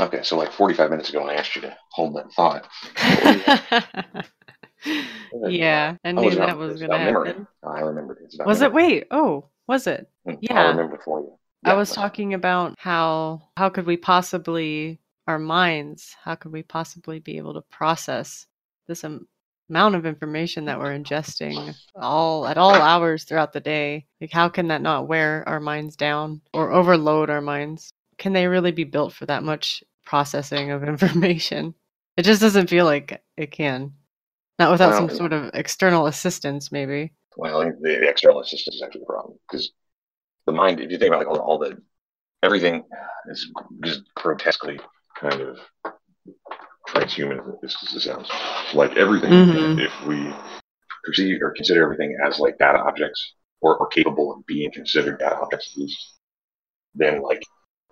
Okay, so like 45 minutes ago, I asked you to hold that thought. yeah, I knew it's that was going to memory. happen. I remember. It's about Was it? Wait. Oh, was it? Hmm, Yeah. I'll remember for you. I was but- talking about how how could we possibly our minds how could we possibly be able to process this am- amount of information that we're ingesting all at all hours throughout the day like how can that not wear our minds down or overload our minds can they really be built for that much processing of information it just doesn't feel like it can not without some sort of external assistance maybe Well, the, the external assistance is actually the problem because the mind, if you think about like all, all the everything is just grotesquely kind of transhuman. This, this sounds like everything. Mhm. If we perceive or consider everything as like data objects or, or capable of being considered data objects, then like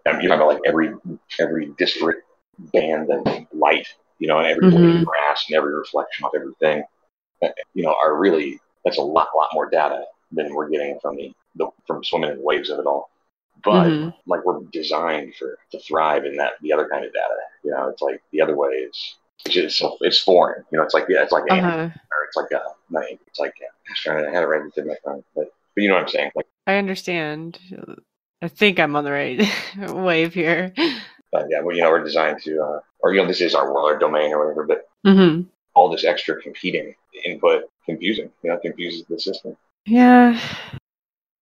I mean, you're talking about like every every disparate band of light, you know, and every Mhm. of grass and every reflection of everything, you know, are really that's a lot, lot more data than we're getting from the, the from swimming in waves of it all. But Mhm. like we're designed for to thrive in that the other kind of data. You know, it's like the other way is it's just so it's foreign. You know, it's like yeah, it's like uh-huh. or it's like a it's like I'm trying to I had it right in the my tongue, but but you know what I'm saying. Like, I understand. I think I'm on the right wave here. but yeah, well, you know, we're designed to, uh, or you know, this is our world, our domain, or whatever. But hmm all this extra competing input confusing. You know, confuses the system. Yeah.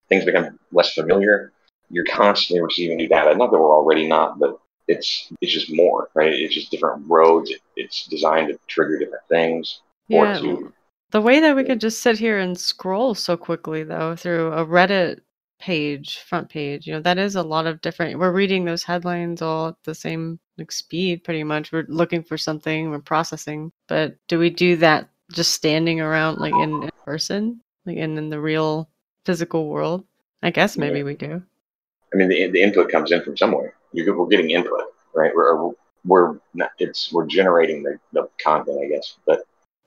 things become less familiar. You're constantly receiving new data. Not that we're already not, but it's it's just more, right? It's just different roads. It's designed to trigger different things. Or Yeah. to The way that we could just sit here and scroll so quickly, though, through a Reddit page, front page, you know, that is a lot of different. We're reading those headlines all at the same like speed, pretty much. We're looking for something, we're processing. But do we do that just standing around, like in, in person, like in, in the real physical world? I guess maybe Yeah. we do. I mean, the, the input comes in from somewhere. You're, we're getting input, right? We're we're not, it's we're generating the, the content, I guess, but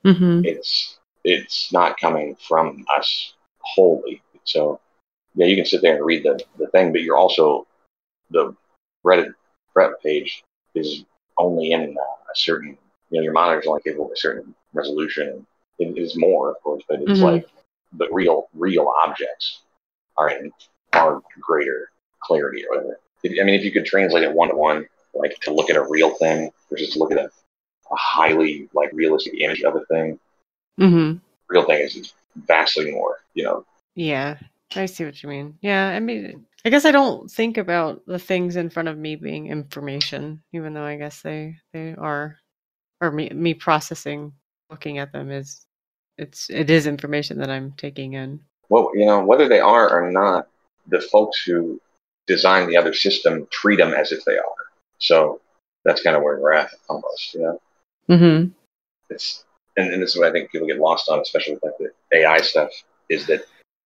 Mm-hmm. it's it's not coming from us wholly. So yeah, you can sit there and read the, the thing, but you're also the Reddit Reddit page is only in uh, a certain you know your monitor's only capable of a certain resolution. It is more, of course, but it's Mhm. like the real real objects are in far greater clarity or whatever. If, I mean, if you could translate it one to one, like to look at a real thing versus to look at a, a highly like realistic image of a thing, Mm-hmm. real thing is vastly more, you know. Yeah, I see what you mean. Yeah, I mean, I guess I don't think about the things in front of me being information, even though I guess they they are, or me me processing, looking at them is, it's it is information that I'm taking in. Well, you know, whether they are or not, the folks who design the other system treat them as if they are. So that's kind of where we're at almost, you know. Mm-hmm. It's and, and this is what I think people get lost on, especially with like the AI stuff, is that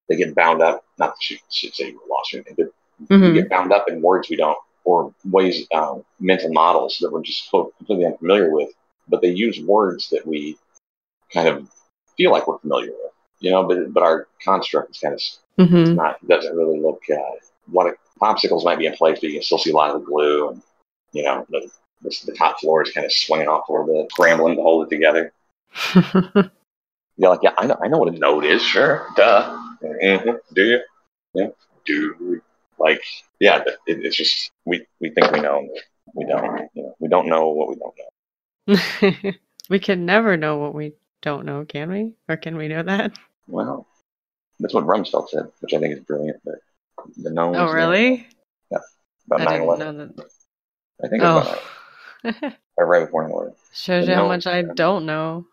they get bound up. Not that you should say you were lost or anything, but Mm-hmm. get bound up in words we don't, or ways, um, mental models that we're just completely unfamiliar with. But they use words that we kind of feel like we're familiar with, you know. But but our construct is kind of Mm-hmm. not doesn't really look. Uh, what a, popsicles might be in place, but you can still see a lot of the glue, and you know the the, the top floor is kind of swinging off a little bit, scrambling to hold it together. You're like, yeah, I know, I know what a node is. Sure, duh. Hmm Do you? Yeah, do like, yeah. It, it's just we we think we know, we don't. You know, we don't know what we don't know. we can never know what we don't know, can we? Or can we know that? Well, that's what Rumsfeld said, which I think is brilliant. But the known. Oh, really? About I nine didn't eleven. know that. I think it was about Oh, or right before nine eleven. shows The you how much I don't know.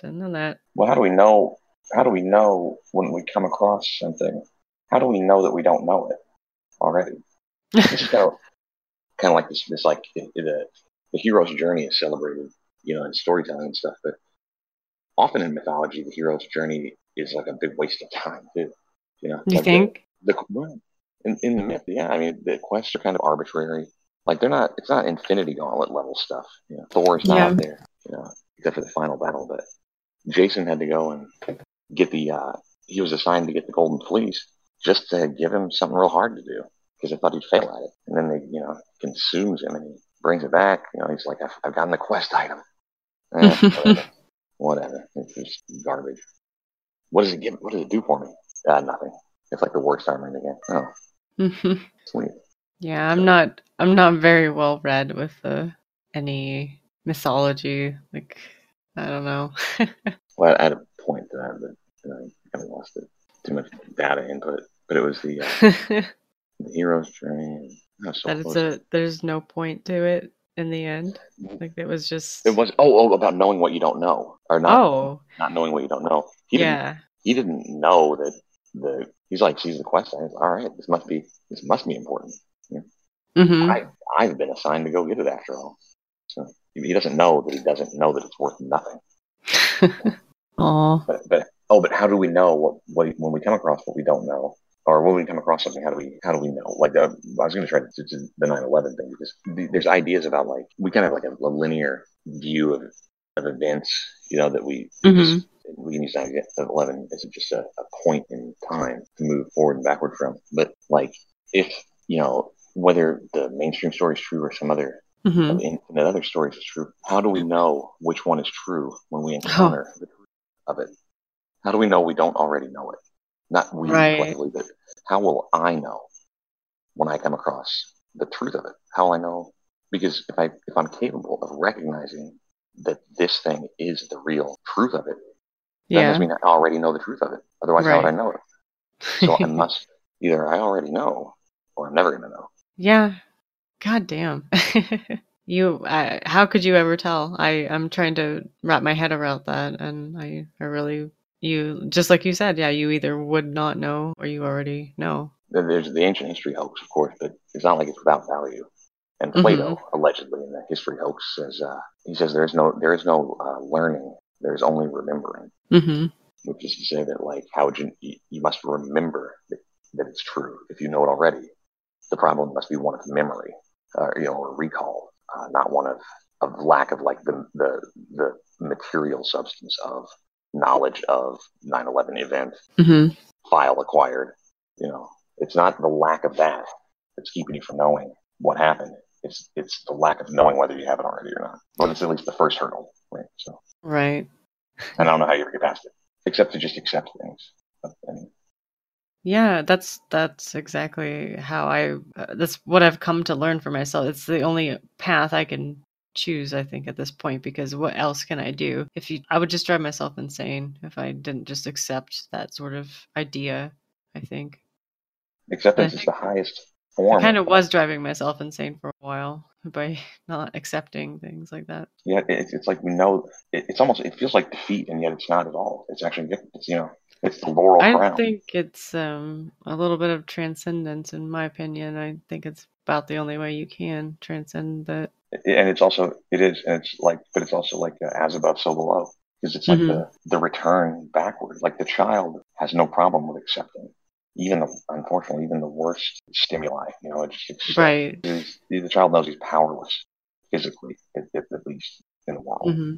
Didn't know that. Well, how do we know? How do we know when we come across something? How do we know that we don't know it already? Is kind of, kind of like this. This like the, the the hero's journey is celebrated, you know, in storytelling and stuff. But often in mythology, the hero's journey is like a big waste of time too. You know, You Like think? the, well, in, in the myth, yeah. I mean, the quests are kind of arbitrary. Like they're not. It's not Infinity Gauntlet level stuff. You know, Thor's not Yeah. out there. You know, except for the final battle. But Jason had to go and get the. Uh, he was assigned to get the Golden Fleece just to give him something real hard to do because they thought he'd fail at it. And then they, you know, consumes him and he brings it back. You know, he's like, I've, I've gotten the quest item. Eh, whatever. whatever. It's just garbage. What does it give? What does it do for me? Uh, nothing. It's like the worst armor in the game. Oh, Mhm. sweet. yeah, I'm not. I'm not very well read with uh, any mythology. Like, I don't know. Well, I point to that, but I kind of lost it. Too much data input. But it was the, uh, the hero's journey. Was so it's a. There's no point to it in the end. Like it was just. It was oh, oh about knowing what you don't know or not Oh, not knowing what you don't know. He didn't yeah. he didn't know that the he's like sees the quest and all right this must be this must be important. hmm I I've been assigned to go get it after all. So he doesn't know that he doesn't know that it's worth nothing. Oh. But but oh but how do we know what, what when we come across what we don't know? Or when we come across something how do we how do we know? Like uh, I was going to try to, to, to the 9/11 thing because th- there's ideas about like we kind of have like a, a linear view of of events you know that we hmm we can use 9/11 as just a, a point in time to move forward and backward from. But like if you know whether the mainstream story is true or some other hmm of infinite other stories is true how do we know which one is true when we encounter the truth of it how do we know we don't already know it not we Right. collectively but how will i know when i come across the truth of it how will i know because if i if i'm capable of recognizing that this thing is the real truth of it that Yeah. must mean i already know the truth of it otherwise how would i know it so i must either i already know or i'm never going to know yeah. God damn. you. I, how could you ever tell? I. I'm trying to wrap my head around that, and I. I really. You just like you said. Yeah. You either would not know or you already know. There's the ancient history hoax, of course, but it's not like it's without value. And Plato, allegedly in the history hoax, says uh, he says there is no there is no uh, learning, there is only remembering, hmm which is to say that like how would you you you must remember that, that it's true if you know it already. The problem must be one of memory, uh, you know, or recall, uh, not one of of lack of like the the the material substance of knowledge of 9/11 event hmm file acquired. You know, it's not the lack of that that's keeping you from knowing what happened. It's it's the lack of knowing whether you have it already or not. But it's at least the first hurdle, right? So, Right. and I don't know how you ever get past it, except to just accept things. And Yeah, that's that's exactly how I. Uh, that's what I've come to learn for myself. It's the only path I can choose, I think, at this point. Because what else can I do? If you, I would just drive myself insane if I didn't just accept that sort of idea. I think acceptance I is the highest form. I kind of was driving myself insane for a while by not accepting things like that. Yeah, it's it's like we know. It, it's almost it feels like defeat, and yet it's not at all. It's actually it's you know it's the laurel I crown. think it's um, a little bit of transcendence, in my opinion. I think it's about the only way you can transcend that. and it's also it is and it's like but it's also like uh, as above so below because it's like Mhm. the the return backward like the child has no problem with accepting even the, unfortunately even the worst stimuli you know it's just Right. he's- the child knows he's powerless physically at, at, least in the world hmm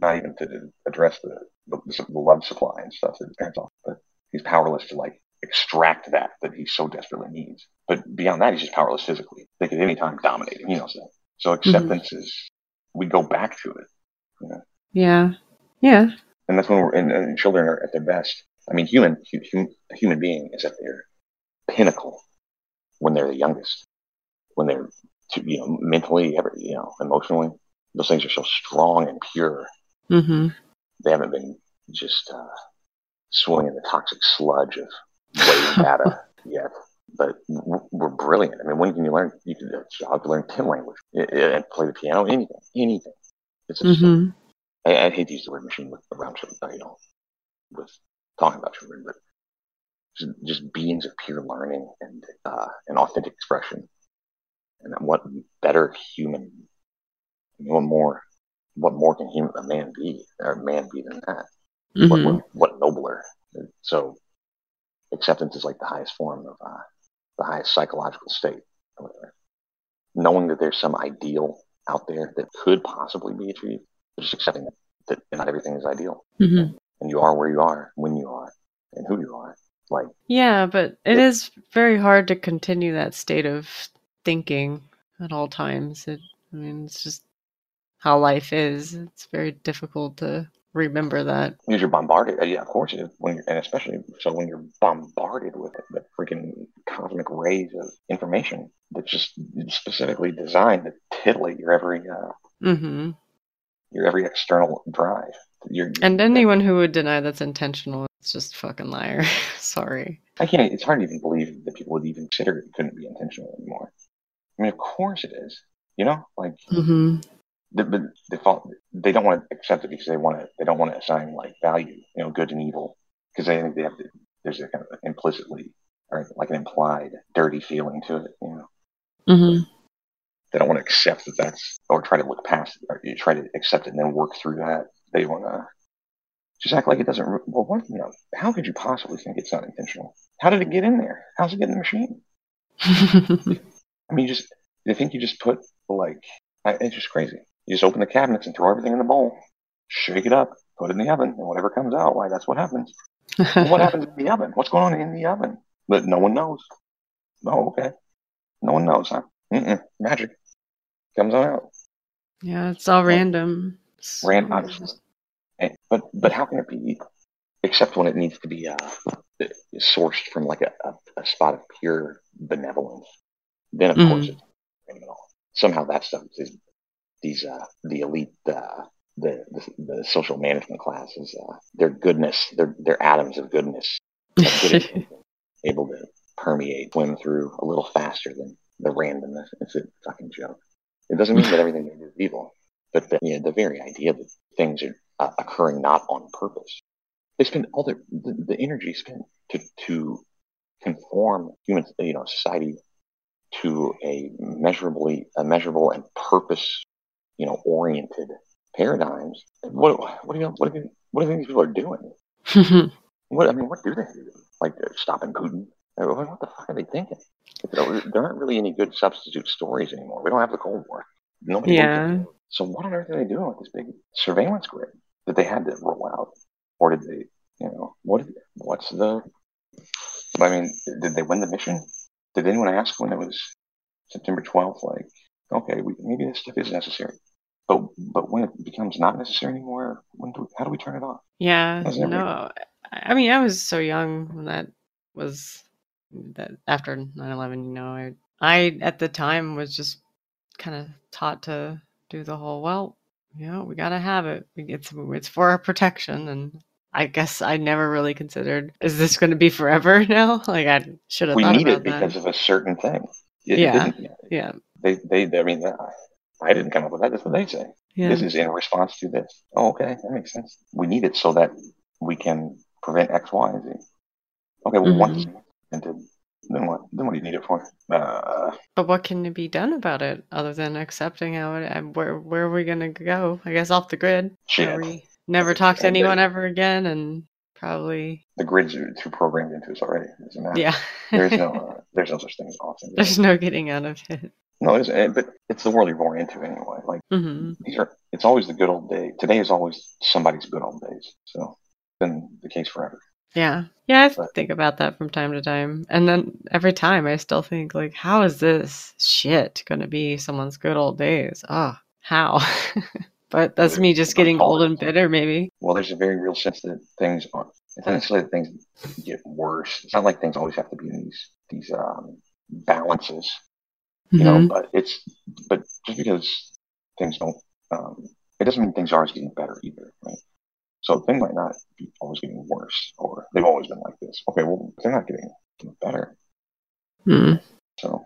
not even to address the, the the love supply and stuff that parents offer but he's powerless to like extract that that he so desperately needs. But beyond that he's just powerless physically. They could at any time dominate him he knows that so acceptance is we go back to it Yeah. Yeah. and that's when we're and, and children are at their best i mean human hu, hum, human being is at their pinnacle when they're the youngest when they're too, you know mentally ever you know emotionally those things are so strong and pure hmm they haven't been just uh, swimming in the toxic sludge of data yet. But we're brilliant. I mean, when can you learn? You can a child can learn ten language i- i- and play the piano, anything, anything. It's just, hmm I, I hate to use the word machine with around you know, with talking about children, but just, just beings of pure learning and uh, and authentic expression. And what better human? What more? What more can human, a man be, or man be than that? what, hmm what, what nobler. So acceptance is like the highest form of uh, the highest psychological state. or whatever. Knowing that there's some ideal out there that could possibly be achieved, but just accepting that, that not everything is ideal, hmm and you are where you are, when you are, and who you are. Like Yeah, but it is very hard to continue that state of thinking at all times. It I mean, it's just how life is. It's very difficult to remember that. Because you're bombarded. uh, Yeah, of course it is. When you're, and especially so when you're bombarded with the freaking cosmic rays of information that's just specifically designed to titillate your every uh, hmm your every external drive. You're, And anyone who would deny that's intentional is just a fucking liar. Sorry. I can't. It's hard to even believe that people would even consider it couldn't be intentional anymore. I mean, of course it is. You know, like hmm the, but they fall, they don't want to accept it because they want to. They don't want to assign like value, you know, good and evil, because they think they have to. There's a kind of implicitly or like an implied dirty feeling to it. You know, hmm they don't want to accept that that's or try to look past it, or you try to accept it and then work through that. They want to just act like it doesn't. Well, what you know? How could you possibly think it's not intentional? How did it get in there? How's it get in the machine? I mean, just they think you just put like it's just crazy. You just open the cabinets and throw everything in the bowl, shake it up, put it in the oven, and whatever comes out, why that's what happens. What happens in the oven? What's going on in the oven? But no one knows. Oh, okay. No one knows, huh? Mm-mm. Magic comes on out. yeah, it's all random. It's Ran- all obviously. And, but but how can it be? Except when it needs to be uh, sourced from like a, a, a spot of pure benevolence. Then of Mhm. course it's criminal. Somehow that stuff is these uh, the elite uh, the, the the social management classes uh, their goodness their their atoms of goodness of good intention, able to permeate swim through a little faster than the randomness. It's a fucking joke. It doesn't mean that everything they do is evil, but the, the very idea that things are uh, occurring not on purpose. They spend all their the, the energy spent to to conform human you know society to a measurably a measurable and purpose you know oriented paradigms. What what do you what do you, what do you think these people are doing? What I mean, what do they do? Like stopping Putin? What what the fuck are they thinking? There aren't really any good substitute stories anymore. We don't have the Cold War. Nobody. Yeah. So what on earth are they doing with this big surveillance grid that they had to roll out, or did they? You know, what? What's the? I mean, did they win the mission? Did anyone ask when it was September twelfth? Like, okay, we, maybe this stuff is necessary, but but when it becomes not necessary anymore, when do we, how do we turn it off? Yeah, no. I I mean, I was so young when that was that after 9/11, you know, I I at the time was just kind of taught to do the whole, well, you know, we got to have it. It's it's for our protection and I guess I never really considered is this going to be forever now? Like I should have we thought need it because that. of a certain thing. It Yeah. Yeah. They, they, I mean, I, didn't come up with that. That's what they say. Yeah. This is in response to this. Oh, okay, that makes sense. We need it so that we can prevent X, Y, and Z. Okay, well, Mhm. once it's invented, then what? Then what do you need it for? Uh, But what can be done about it other than accepting how it? and Where where are we gonna go? I guess off the grid. shit. We never talk to And anyone then- ever again, and probably The grids are too programmed into us already. It doesn't matter. yeah. There's no, uh, there's no such thing as often. There's no getting out of it. No, it's, but it's the world you're born into anyway. Like hmm these are, it's always the good old days. Today is always somebody's good old days. So, it's been the case forever. Yeah, yeah. I But- think about that from time to time, and then every time I still think like, how is this shit gonna be someone's good old days? Ah, how? but that's me just getting old and bitter, maybe. Well, there's a very real sense that things aren't. It's not necessarily that things get worse. It's not like things always have to be in these these um, balances, you know. Mhm. But it's but just because things don't, um, it doesn't mean things are always getting better either, right? So things might not be always getting worse, or they've always been like this. Okay, well, they're not getting better. Mm. So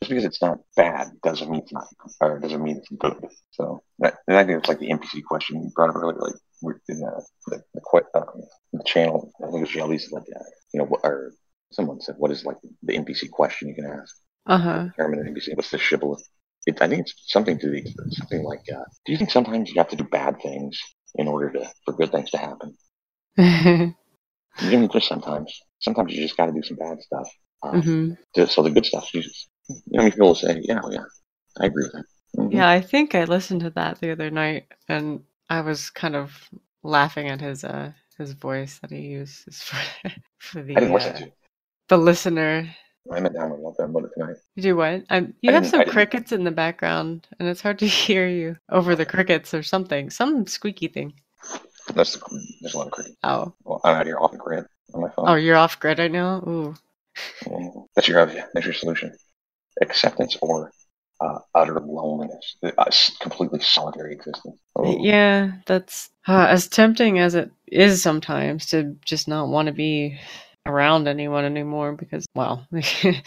just because it's not bad doesn't mean it's not, or doesn't mean it's good. So that, and I think it's like the NPC question you brought up earlier, like the the, the, um, the channel. I think it was Jelly's like, uh, you know, or someone said, what is like the NPC question you can ask? Uh huh. Determine an NPC. What's the shibboleth? It, I think it's something to the something like. Uh, do you think sometimes you have to do bad things in order to for good things to happen? You mean just sometimes. Sometimes you just got to do some bad stuff. Um, hmm to, so the good stuff, you just, you know, people will say, yeah, yeah, I agree with that. Mhm. Yeah, I think I listened to that the other night, and I was kind of laughing at his uh his voice that he uses for for the I didn't listen uh, the listener I meant down and download it tonight. You do what? I'm, you I have some crickets in the background, and it's hard to hear you over the crickets or something. Some squeaky thing. That's there's a lot of cricket. Oh, Well, I'm out here off the grid on my phone. oh, you're off grid right now. Ooh. Mm, That's your that's your solution. Acceptance or uh, utter loneliness, uh, completely solitary existence. Oh, Yeah, that's uh, as tempting as it is sometimes to just not want to be around anyone anymore because, well,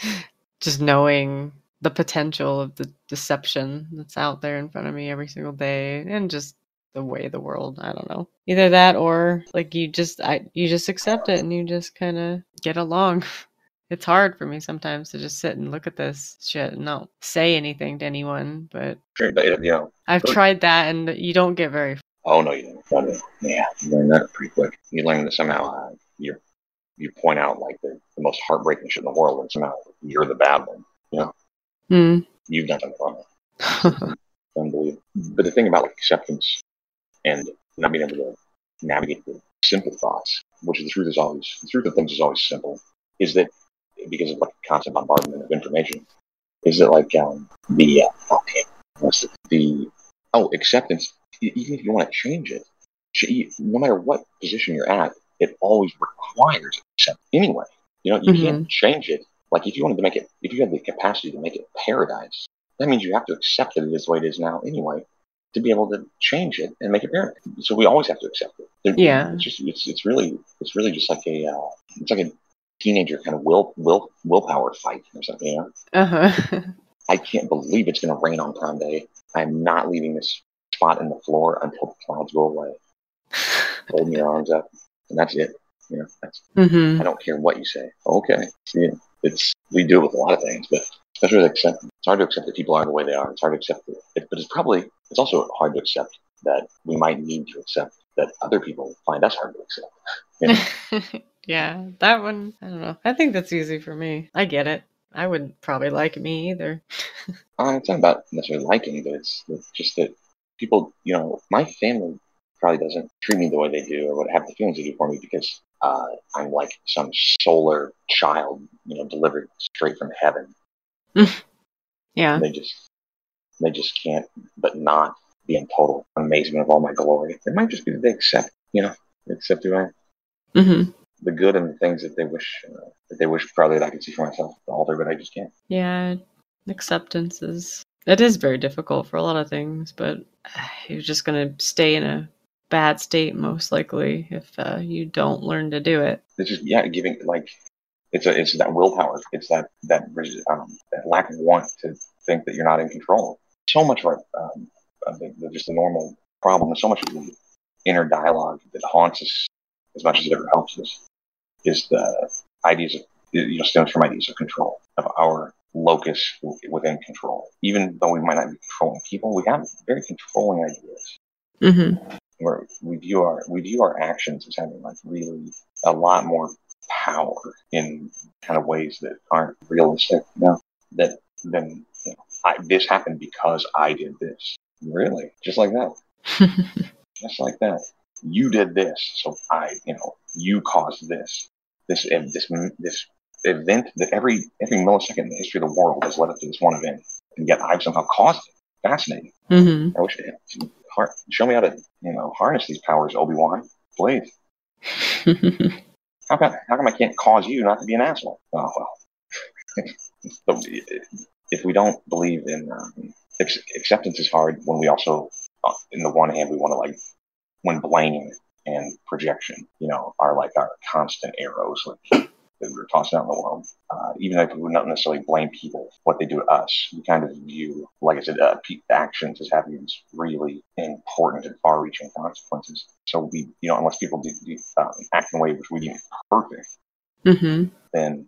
just knowing the potential of the deception that's out there in front of me every single day and just the way the world i don't know either that or like you just i you just accept it and you just kind of get along it's hard for me sometimes to just sit and look at this shit and not say anything to anyone but Sure, but, you know, I've tried that, and you don't get very. oh no, you don't. Yeah, you learn that pretty quick. You learn that somehow uh, you you point out like the, the most heartbreaking shit in the world, and somehow you're the bad one. Hmm. You've done something wrong. Unbelievable. But the thing about like acceptance and not being able to navigate the simple thoughts, which the truth is always the truth of things is always simple, is that because of like constant bombardment of information, is that like um the uh, okay, the, the oh acceptance. Even if you want to change it, no matter what position you're at, it always requires acceptance anyway. You know, you can't change it. Like if you wanted to make it, if you had the capacity to make it paradise, that means you have to accept that it is the way it is now anyway to be able to change it and make it better. So we always have to accept it. There- Yeah. It's just it's it's really it's really just like a uh, it's like a teenager kind of will will willpower fight or something. You know? uh huh. I can't believe it's going to rain on prom day. I'm not leaving this spot in the floor until the clouds go away. Holding your arms up, and that's it. You know, that's hmm I don't care what you say. Okay, yeah, it's we do it with a lot of things, but especially with acceptance. It's hard to accept that people are the way they are. It's hard to accept it, it, but it's probably it's also hard to accept that we might need to accept that other people find us hard to accept. Yeah. yeah, that one. I don't know. I think that's easy for me. I get it. I wouldn't probably like me either. Uh, it's not about necessarily liking, but it's, it's just that people, you know, my family probably doesn't treat me the way they do or what have the feelings they do for me because uh, I'm like some solar child, you know, delivered straight from heaven. Yeah. They just, they just can't, but not be in total amazement of all my glory. It might just be that they accept, you know, accept who I am, hmm the good and the things that they wish, uh, that they wish probably that I could see for myself, the altar, but I just can't. Yeah. Acceptance is. It is very difficult for a lot of things, but you're just gonna stay in a bad state most likely if uh, you don't learn to do it. it's just yeah giving like it's a it's that willpower it's that that um, that lack of want to think that you're not in control so much of our um, of the, the, just the normal problem so much of the inner dialogue that haunts us as much as it ever helps us is the ideas of you know stems from ideas of control of our locus within control even though we might not be controlling people we have very controlling ideas Mm-hmm. Where we view our we view our actions as having like really a lot more power in kind of ways that aren't realistic. You know, that then you know, I, this happened because I did this. Really, just like that, just like that. You did this, so I, you know, you caused this. This this this event that every every millisecond in the history of the world has led up to this one event, and yet I've somehow caused it. Fascinating. mm-hmm. I wish it had har- show me how to, you know, harness these powers, Obi Wan. Please. How come, how come I can't cause you not to be an asshole? Oh well. so if we don't believe in um, ex- acceptance is hard when we also, uh, in the one hand, we want to like when blame and projection, you know, are like our constant arrows like, that we're tossing out in the world. Uh, even if we would not necessarily blame people what they do to us, we kind of view, like I said, uh, actions as having these really important and far-reaching consequences. So we, you know, unless people do, do um, act in a way which we deem perfect, mm-hmm. then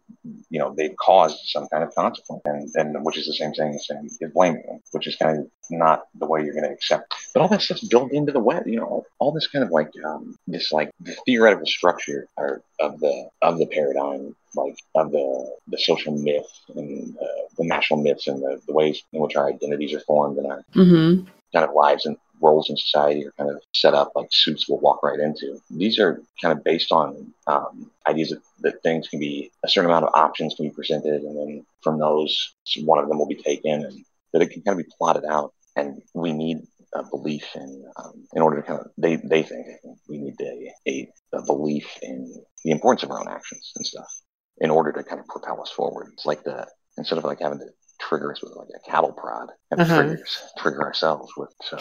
you know they've caused some kind of consequence, and, and which is the same thing as saying is blaming them, which is kind of not the way you're going to accept. But all that stuff's built into the web, you know, all, all this kind of like um, this like the theoretical structure or of the of the paradigm, like of the the social myth and uh, the national myths and the, the ways in which our identities are formed and our Mm-hmm. kind of lives and roles in society are kind of set up like suits will walk right into. These are kind of based on um, ideas that, that things can be a certain amount of options can be presented, and then from those, one of them will be taken, and that it can kind of be plotted out. And we need a belief in, um, in order to kind of, they, they think we need a, a, a belief in the importance of our own actions and stuff in order to kind of propel us forward. It's like the, instead of like having to trigger us with like a cattle prod and uh-huh. triggers, trigger ourselves with. So,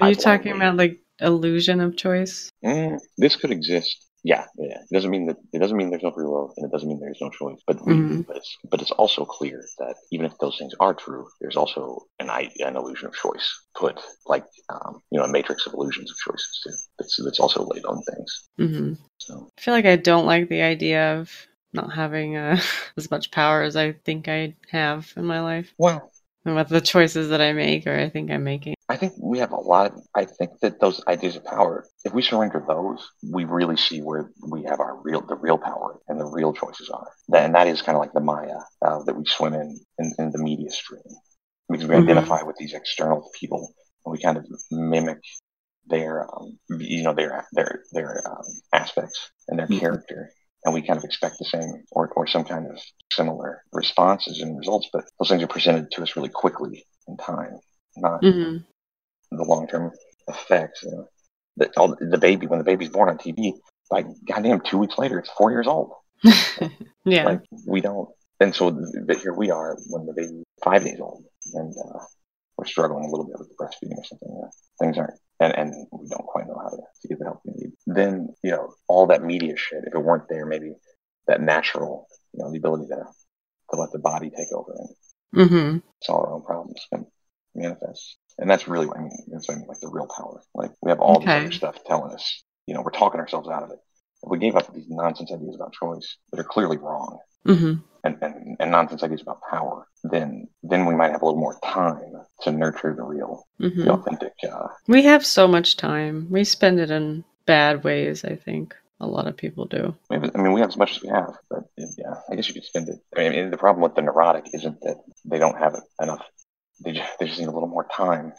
are you talking about like illusion of choice? Mm, this could exist. Yeah, yeah. It doesn't mean that it doesn't mean there's no free will, and it doesn't mean there's no choice. But mm-hmm. but, it's, but it's also clear that even if those things are true, there's also an an illusion of choice put, like um, you know, a matrix of illusions of choices too. That's that's also laid on things. Mm-hmm. So I feel like I don't like the idea of not having uh, as much power as I think I have in my life. Well, and with the choices that I make or I think I'm making. I think we have a lot. Of, I think that those ideas of power, if we surrender those, we really see where we have our real, the real power and the real choices are. And that is kind of like the Maya uh, that we swim in, in, in the media stream because we mm-hmm. identify with these external people and we kind of mimic their, um, you know, their their their um, aspects and their mm-hmm. character and we kind of expect the same or, or some kind of similar responses and results, but those things are presented to us really quickly in time, not mm-hmm. the long term effects. You know, the, all, the baby, when the baby's born on TV, like goddamn, two weeks later, it's four years old. yeah, like we don't, and so but here we are when the baby's five days old, and uh, we're struggling a little bit with the breastfeeding or something. Things aren't and, and we don't quite know how to, to get the help we need. Then, you know, all that media shit, if it weren't there, maybe that natural, you know, the ability to, to let the body take over and mm-hmm. solve our own problems and manifest. And that's really what I mean. That's what I mean, like the real power. Like we have all okay. this other stuff telling us, you know, we're talking ourselves out of it. If we gave up these nonsense ideas about choice that are clearly wrong, mm-hmm. and, and, and nonsense ideas about power, then then we might have a little more time to nurture the real, mm-hmm. the authentic. Uh, we have so much time. We spend it in bad ways. I think a lot of people do. I mean, we have as much as we have, but yeah, I guess you could spend it. I mean, the problem with the neurotic isn't that they don't have enough. They just, they just need a little more time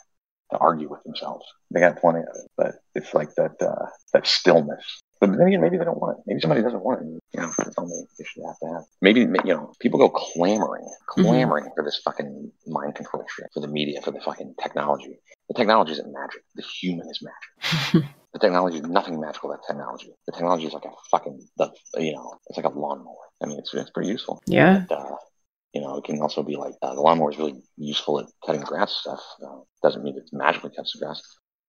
to argue with themselves. They got plenty of it, but it's like that uh, that stillness but then again, maybe they don't want it. Maybe somebody doesn't want it. You know, that's all they, they should have to have. Maybe you know, people go clamoring, mm-hmm. clamoring mm-hmm. for this fucking mind control shit, for the media, for the fucking technology. The technology isn't magic. The human is magic. the technology is nothing magical about technology. The technology is like a fucking, the, you know, it's like a lawnmower. I mean, it's it's pretty useful. Yeah. But, uh, you know, it can also be like uh, the lawnmower is really useful at cutting grass stuff. Uh, doesn't mean it magically cuts the grass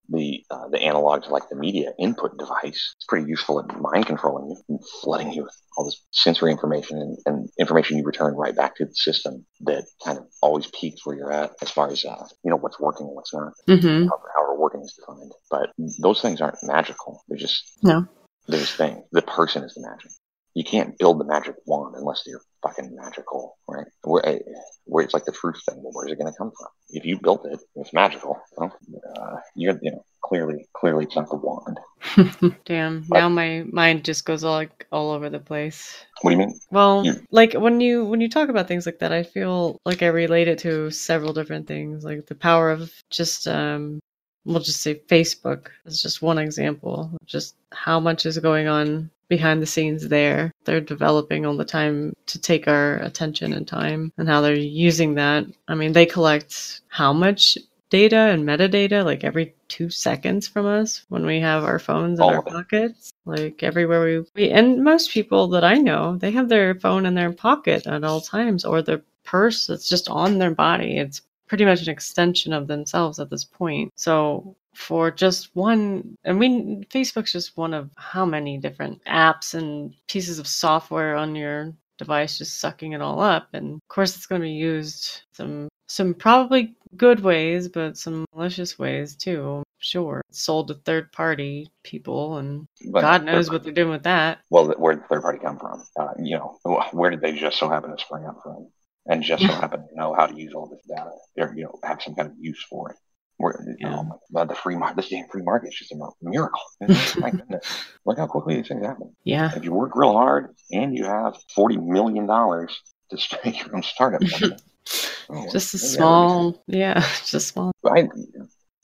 the uh, the analog to like the media input device. It's pretty useful at mind controlling you, and flooding you with all this sensory information and, and, information you return right back to the system that kind of always peaks where you're at as far as uh, you know what's working and what's not, mm-hmm. how, how working is defined. But those things aren't magical. They're just no. They're just things. The person is the magic. You can't build the magic wand unless you're fucking magical, right? Where, eh, where it's like the truth thing. Well, where's it going to come from? If you built it, it's magical. Well, uh, you're, you know, clearly, clearly it's not the wand. Damn. But, now my mind just goes all like all over the place. What do you mean? Well, you, like when you when you talk about things like that, I feel like I relate it to several different things, like the power of just um we'll just say Facebook is just one example just how much is going on behind the scenes there. They're developing all the time to take our attention and time and how they're using that. I mean, they collect how much data and metadata like every two seconds from us when we have our phones in all our pockets like everywhere we, we and most people that i know they have their phone in their pocket at all times or their purse that's just on their body it's pretty much an extension of themselves at this point so for just one i mean facebook's just one of how many different apps and pieces of software on your device just sucking it all up. And of course it's going to be used some some probably good ways but some malicious ways too sure. Sold to third party people and but god knows what they're doing with that. Well where did third party come from? Uh, you know where did they just so happen to spring up from? And just so happen to know how to use all this data or you know have some kind of use for it we're, yeah. um, the free market, this damn free market is just a miracle. My goodness, look how quickly these things happen. Yeah. If you work real hard and you have forty million dollars to start your own startup, oh, just a small, yeah, just small. I,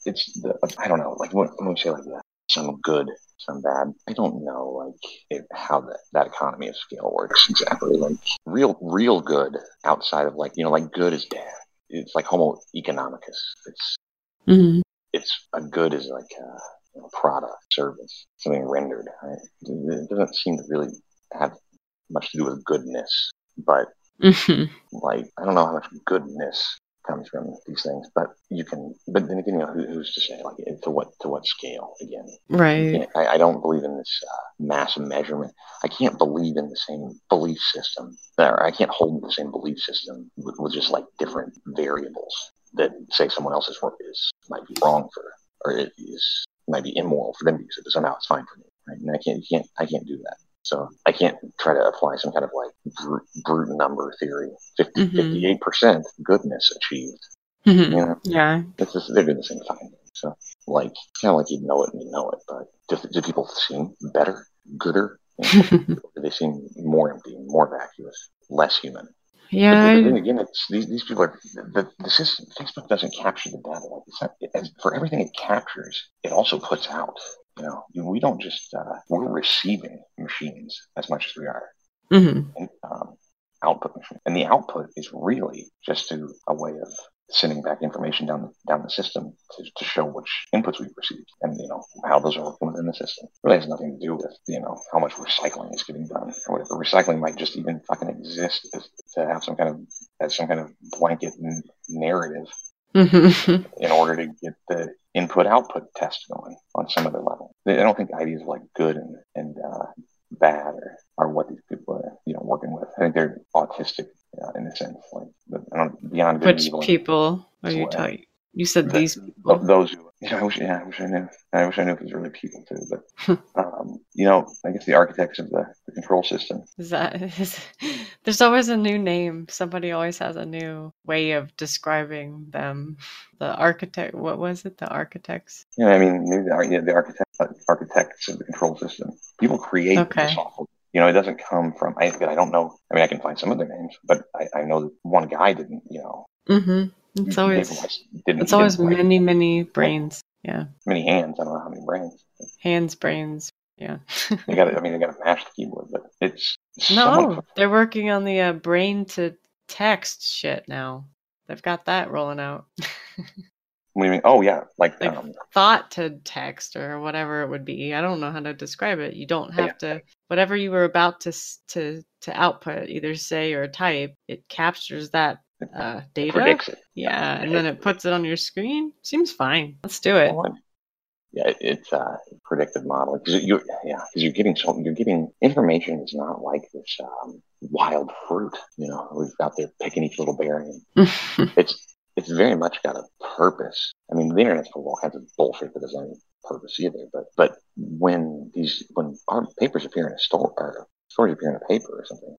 it's the I don't know like when, when we say like that some good some bad I don't know like it, how that that economy of scale works exactly like real real good outside of like you know like good is bad it's like homo economicus it's Mhm. it's a good is like a know, product service something rendered right? it doesn't seem to really have much to do with goodness but Mhm. like I don't know how much goodness comes from these things, but you can. But then again, you know, who, who's to say like to what to what scale? Again, Right. I, I don't believe in this uh, mass measurement. I can't believe in the same belief system, or I can't hold the same belief system with, with just like different variables that say someone else's work is might be wrong for, or it is might be immoral for them to use it, but somehow it's fine for me. Right? And I can't, you can't, I can't do that. So I can't try to apply some kind of like brute, brute number theory. 50, Mhm. 58% goodness achieved. Mhm. You know, Yeah. it's just, they're doing the same thing. So like, kind of like you know it and you know it, but do, do people seem better, gooder? You know, do they seem more empty, more vacuous, less human? Yeah. But then again, it's these, these people are the, the system. Facebook doesn't capture the data. Like it's not, it, for everything it captures, it also puts out. You know, we don't just uh, we're receiving machines as much as we are Mhm. in, um, output machine, and the output is really just to a way of sending back information down the, down the system to, to show which inputs we've received and you know how those are working within the system. It really has nothing to do with you know how much recycling is getting done or whatever. Recycling might just even fucking exist as, to have some kind of as some kind of blanket n- narrative Mhm. in order to get the input output test going on some other level. I don't think ideas of like good and and uh, bad are, are what these people are you know working with. I think they're autistic uh, in a sense, like but I don't beyond good and Which evil. people are you talking? You said the- these Th- people. Those who, you know, I wish, yeah, I wish I knew. I wish I knew if it was really people too. But, um, you know, I guess the architects of the, the control system. Is that is, there's always a new name. Somebody always has a new way of describing them. The architect. What was it? The architects. Yeah, I mean, maybe the, yeah, the architect, architects of the control system. People create Okay. the software. You know, it doesn't come from. I, I don't know. I mean, I can find some of their names, but I, I know that one guy didn't. You know, Mm-hmm. It's always didn't. it's always didn't write many many brains. Yeah, many hands. I don't know how many brains. hands, brains. Yeah. They got. I mean, they got to mash the keyboard, but it's no, they're working on the uh, brain to text shit now. They've got that rolling out. What do you mean? Oh yeah, like, Like- um, thought to text or whatever it would be. I don't know how to describe it. You don't Yeah. have to whatever you were about to to to output, either say or type. It captures that uh, data. predicts it. Yeah, and then it puts it on your screen. Seems fine. Let's do it. Well, Yeah, it- it's uh, predictive modeling because you yeah because you're getting so you're getting information is not like this um, wild fruit. You know, we've got there picking each little berry. It's it's very much got a purpose. I mean, the internet's full of all kinds of bullshit that doesn't purpose either. But but when these when our papers appear in a store or stories appear in a paper or something,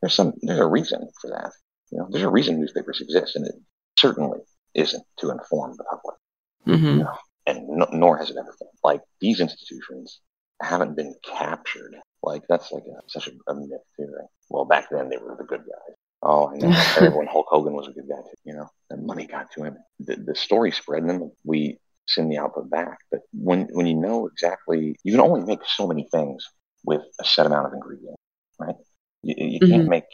there's some there's a reason for that. You know, there's a reason newspapers exist, and it certainly isn't to inform the public hmm and no, nor has it ever been. Like these institutions haven't been captured. Like that's like a, such a, a myth too. Well, back then they were the good guys. Oh, I know. Everyone, Hulk Hogan was a good guy too. You know, the money got to him. The, the story spread, and then we send the output back. But when when you know exactly, you can only make so many things with a set amount of ingredients, right? You, you can't make,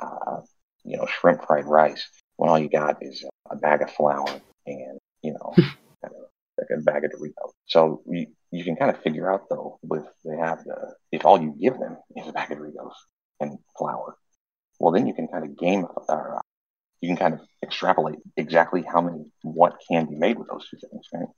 uh, you know, shrimp fried rice when all you got is a bag of flour and you know, like a bag of Doritos. So you you can kind of figure out though with they have the if all you give them is a bag of Doritos and flour, well then you can kind of game, or uh, you can kind of extrapolate exactly how many what can be made with those two things, right?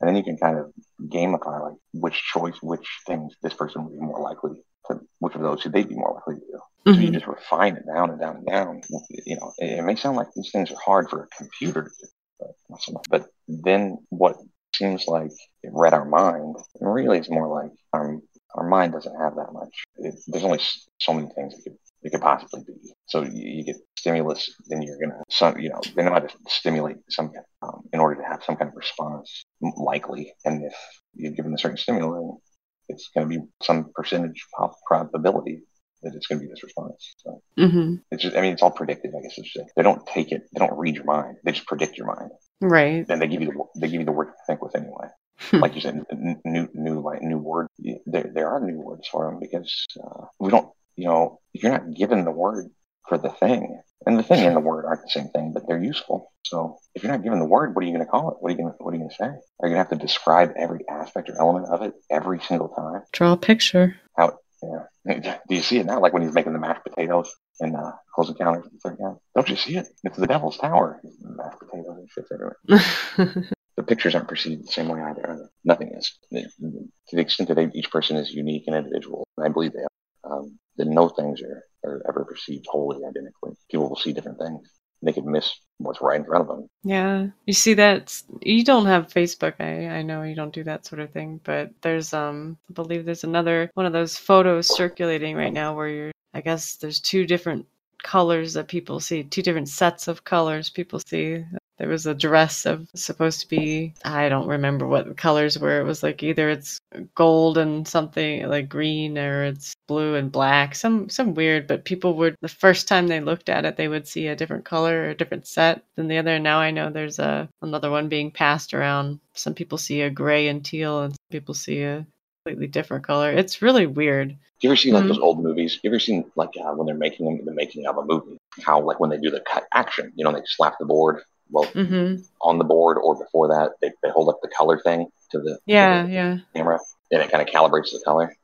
And then you can kind of gamify like which choice, which things this person would be more likely to, which of those should they be more likely to do. So you Mhm. just refine it down and down and down. You know, it, it may sound like these things are hard for a computer to do, but, not so but then what seems like it read our mind really is more like our, our mind doesn't have that much. It, there's only so many things it could, it could possibly be. So you, you get stimulus, then you're going to, some, you know, they know how to stimulate some, um, in order to have some kind of response likely. And if you're given a certain stimulus, it's going to be some percentage of probability that it's going to be this response. So hmm it's just, I mean, it's all predictive. I guess it's just, they don't take it, they don't read your mind. They just predict your mind. Right. Then they give you the they give you the word to think with anyway. Hmm. Like you said, n- new new like new word. There there are new words for them because uh, we don't. You know, if you're not given the word for the thing, and the thing and the word aren't the same thing, but they're useful. So if you're not given the word, what are you going to call it? What are you going to What are you going to say? Are you going to have to describe every aspect or element of it every single time? Draw a picture. How? Yeah. Do you see it now? Like when he's making the mashed potatoes in uh, Close Encounters of the Third Kind? Don't you see it? It's the Devil's Tower. Mashed potatoes and shit everywhere. The pictures aren't perceived the same way either. are they? Nothing is. To the extent that each person is unique and individual, and I believe they are, um, then no things are, are ever perceived wholly identically. People will see different things. They could miss what's right in front of them. Yeah, you see that you don't have Facebook. I I know you don't do that sort of thing, but there's um I believe there's another one of those photos circulating right now where you're I guess there's two different colors that people see, two different sets of colors people see. There was a dress of supposed to be I don't remember what the colors were. It was like either it's gold and something like green or it's blue and black. Some some weird, but people would the first time they looked at it they would see a different color or a different set than the other. And now I know there's a another one being passed around. Some people see a gray and teal and some people see a completely different color. It's really weird. You ever seen like Mhm. those old movies? You ever seen like uh, when they're making them, the making of a movie? How like when they do the cut action, you know, they slap the board. Well, Mhm. on the board or before that, they, they hold up the color thing to the, to the yeah. camera, and it kind of calibrates the color.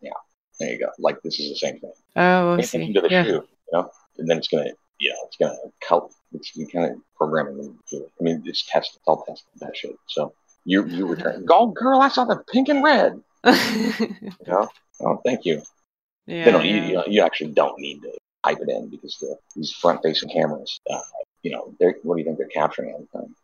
Yeah, there you go. Like this is the same thing. Oh, I see. attention to the Yeah. shoe, you know, and then it's gonna, you know, it's gonna cut. It's kind of programming it. I mean, it's test. It's all test that shit. So you you return. Go, girl! I saw the pink and red. You know. Oh, thank you. yeah. they don't, you, you, you actually don't need to type it in because the, these front-facing cameras, uh, you know, they're, what do you think they're capturing all the time?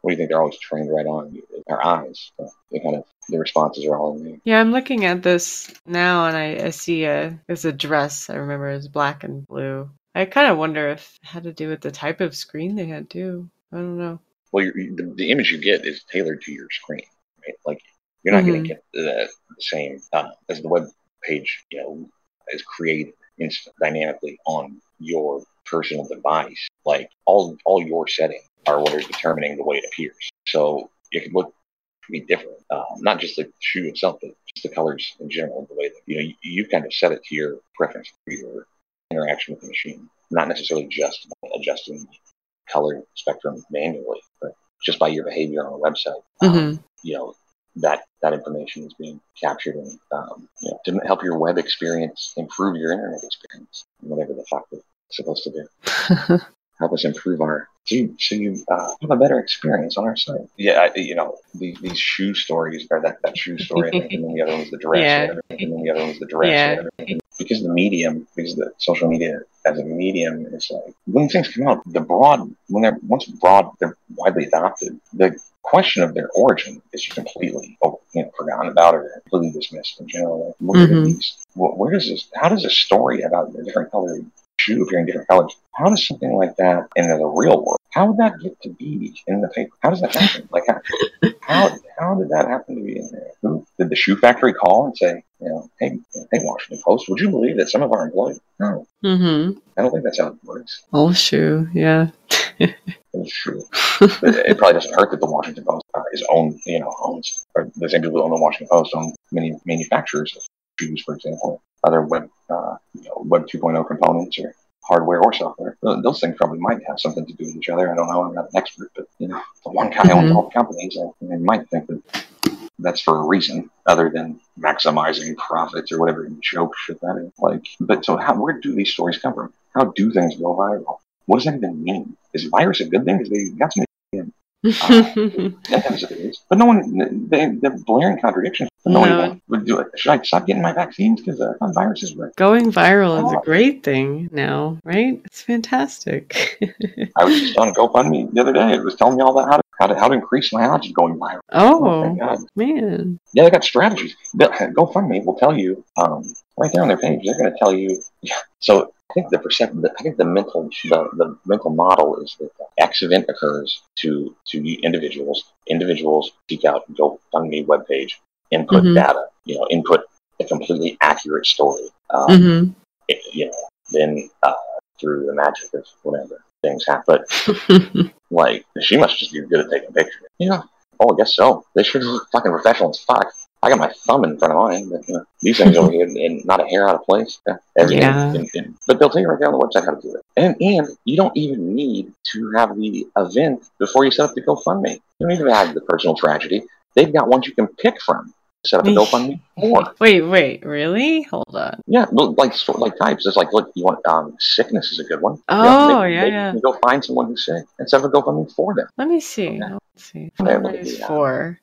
What do you think they're always trained right on? Their eyes. So they kind of the responses are all in there. Yeah, I'm looking at this now and I, I see a there's a dress I remember is black and blue. I kind of wonder if it had to do with the type of screen they had too. I don't know. Well, you're, the, the image you get is tailored to your screen, right? Like you're not going Mhm. to get the, the same uh, as the web page, you know, is created instant, dynamically on your personal device. Like all all your settings are what are determining the way it appears. So it could look pretty different. Uh, not just the shoe itself, but just the colors in general. The way that you know you, you kind of set it to your preference for your interaction with the machine, not necessarily just adjusting the color spectrum manually, but just by your behavior on a website. Um, Mhm. you know that that information is being captured and um, you know, to help your web experience improve your internet experience, whatever the fuck it's supposed to do. Help us improve our so you, so you uh, have a better experience on our site. Yeah, I, you know these, these shoe stories or that, that shoe story, and then the other one's the dress, Yeah. and then the other one's the dress. Yeah. Because the medium, because the social media as a medium is like when things come out, the broad when they're once broad, they're widely adopted. The question of their origin is completely oh, you know, forgotten about or completely dismissed in general. Like, look Mhm. at these. Wh- Where does this? How does a story about a different colored shoe appearing in different colors? How does something like that in the real world? How would that get to be in the paper? How does that happen? Like how how, how did that happen to be in there? Who did the shoe factory call and say, you know, hey, hey, Washington Post, would you believe that some of our employees? No, mhm. I don't think that's how it works. All shoe. Yeah. It's true. It probably doesn't hurt that the Washington Post is owned, you know, owns, or the same people who own the Washington Post own many manufacturers of shoes, for example, other web, uh, you know, Web 2.0 components or hardware or software. Th- Those things probably might have something to do with each other. I don't know. I'm not an expert, but you know, the one guy owns Mhm. all the companies. I, I might think that that's for a reason other than maximizing profits or whatever joke shit that is. Like, but so how? Where do these stories come from? How do things go viral? What does that even mean? Is virus a good thing? Because they got some it is. But no one, they, they're blaring contradictions. But no, No. one would do it. Should I stop getting my vaccines because uh, I viruses were? Going viral is Oh. a great thing now, right? It's fantastic. I was just on GoFundMe the other day. It was telling me all that how to how to, how to increase my odds of going viral. oh, God. man. Yeah, they got strategies. GoFundMe will tell you um, right there on their page. They're going to tell you. Yeah. So I think the perception, I think the mental, the, the mental model is that event occurs to to individuals. Individuals seek out GoFundMe webpage, input Mhm. data. You know, input a completely accurate story. Um, hmm it, you know, then uh, through the magic of whatever things happen. But like, she must just be good at taking pictures. You know, oh, I guess so. They sure are fucking professional as fuck. I got my thumb in front of mine, but you know, these things over here, and not a hair out of place. Yeah. And, Yeah. and- and- but they'll tell you right there on the website how to do it. And and you don't even need to have the event before you set up the GoFundMe. You don't even have the personal tragedy. They've got ones you can pick from. to Set up a GoFundMe for. Wait, wait, really? Hold on. Yeah, like sort like types. It's like, look, you want um, sickness is a good one. You know, Oh, yeah, maybe yeah. You go find someone who's sick and set up a GoFundMe for them. Let me see. Okay. Let's see. Yeah, look at Fundraise uh, for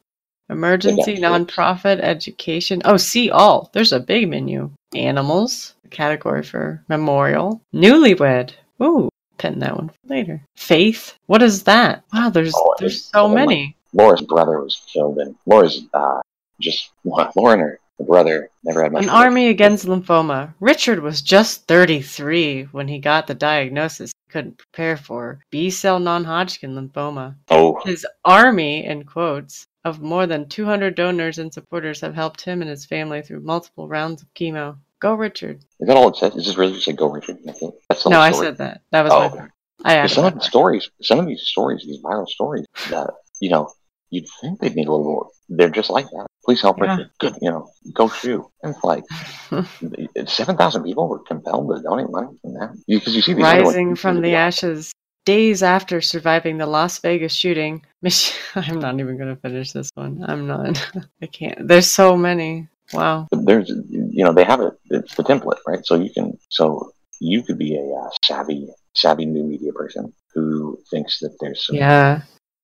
emergency nonprofit education. Oh, see all. There's a big menu. Animals, category for memorial. Newlywed. Ooh, pin that one for later. Faith. What is that? Wow, there's Oh, there's so so many. Laura's brother was killed, and Laura's uh, just Laura and her the brother never had much. An army against lymphoma. Richard was just 33 when he got the diagnosis he couldn't prepare for B cell non Hodgkin lymphoma. Oh, His army, in quotes, of more than 200 donors and supporters have helped him and his family through multiple rounds of chemo. Go, Richard. is that all it says? Is this really just say go Richard? I think that's the No, I story. said that. That was Oh, my. okay. I added some of the stories, some of these stories, these viral stories, that you know, you'd think they'd need a little more. They're just like that. Please help Yeah. Richard. Good, you know, go shoe. And it's like seven thousand people were compelled to donate money from that because you see these other ones- Rising from the ashes. Days after surviving the Las Vegas shooting, Mich- I'm not even going to finish this one. I'm not. I can't. There's so many. Wow. There's you know they have it it's the template right so you can so you could be a uh, savvy savvy new media person who thinks that there's some Yeah.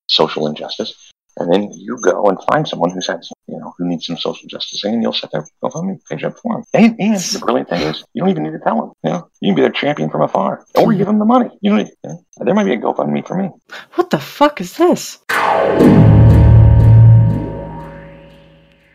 social injustice and then you go and find someone who's had you know who needs some social justice and you'll set their GoFundMe page up for them and, and the brilliant thing is you don't even need to tell them you know? You can be their champion from afar. Or give them the money. You know, there might be a GoFundMe for me. What the fuck is this?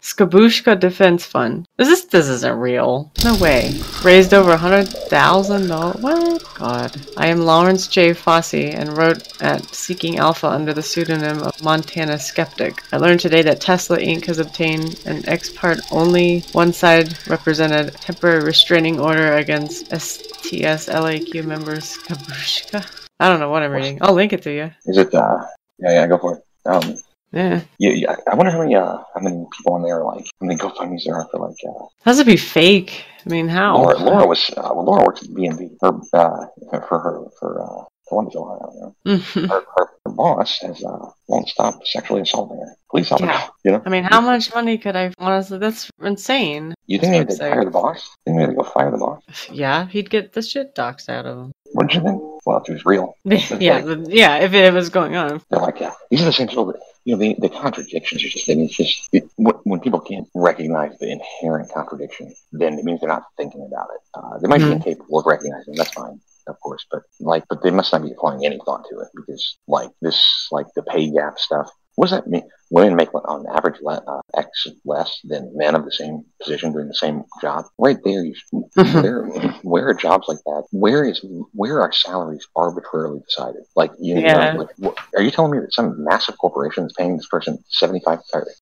Skabooshka Defense Fund. Is this this isn't real? No way. Raised over a hundred thousand dollars. What? God. I am Lawrence J. Fossi and wrote at Seeking Alpha under the pseudonym of Montana Skeptic. I learned today that Tesla Inc. has obtained an ex parte only one side represented temporary restraining order against STS LAQ members Skabooshka. I don't know what I'm reading. I'll link it to you. is it uh yeah yeah go for it um Yeah. yeah, I wonder how many uh how many people on there like how many GoFundMe's there are for like uh Has to be fake. I mean, how? Laura, Laura was uh, well, Laura works at B&B. Her uh, for her for uh, Columbus, Ohio. You know? her, her, her boss has uh, won't stop sexually assaulting her. Please help Yeah. You know, I mean, how much money could I honestly? That's insane. you think That's they what would I'm fire the boss? Think they go fire the boss? Yeah, he'd get the shit docs out of him. What did you think? Well, if it was real, yeah, like- yeah. If it was going on, they're like, yeah, these are the same people that you know. The, the contradictions are just. I mean, it's just it, when, people can't recognize the inherent contradiction, then it means they're not thinking about it. Uh, they might be Mhm. incapable of recognizing. That's fine. Of course, but like, but they must not be applying any thought to it because, like, this, like the pay gap stuff. What does that mean? Women make on average le- uh, X less than men of the same position doing the same job. Right there, you should, Mhm. where where are jobs like that? Where is where are salaries arbitrarily decided? Like, you Yeah. know, like, are you telling me that some massive corporation is paying this person seventy five,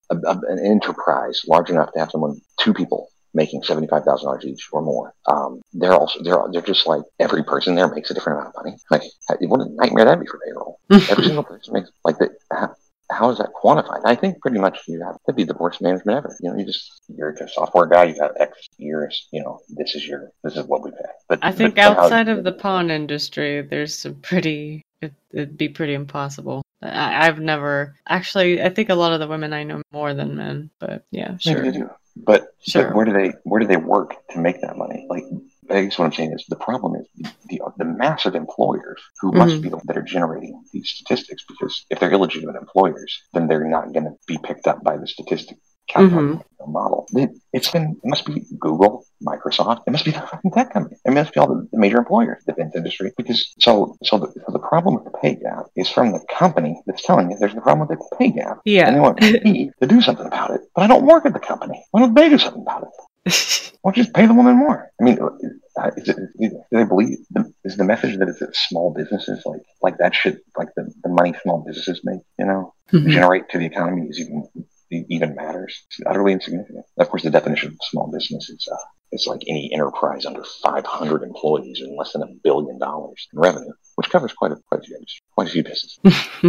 an enterprise large enough to have someone two people making seventy five thousand dollars each or more? Um, they're also they're they're just like every person there makes a different amount of money. Like, what a nightmare that'd be for payroll. Every single person makes like the. How, is that quantified? I think pretty much you have to be the worst management ever. You know, you just you're a software guy. You got X years. You know, this is your this is what we pay. But I think but outside of the pawn industry, there's some pretty. It, it'd be pretty impossible. I, I've never actually. I think a lot of the women I know more than men, but yeah, Maybe sure. they do. But, Sure. but where do they where do they work to make that money? Like I guess what I'm saying is the problem is the the massive employers who must Mhm. be the ones that are generating these statistics because if they're illegitimate employers, then they're not going to be picked up by the statistic calculating model. It, it's been it must be Google, Microsoft, it must be the fucking tech company, it must be all the, the major employers, the defense industry. Because so so the, so the problem with the pay gap is from the company that's telling you there's a problem with the pay gap. Yeah. And they want me to do something about it. But I don't work at the company. Why don't they do something about it? Why just pay the woman more? I mean, uh, is it, do they believe, the, is the message that it's that small businesses, like like that should like the, the money small businesses make, you know, Mhm. generate to the economy is even even matters. It's utterly insignificant. Of course, the definition of small business is uh, it's like any enterprise under 500 employees and less than a billion dollars in revenue, which covers quite a quite a few, quite a few businesses.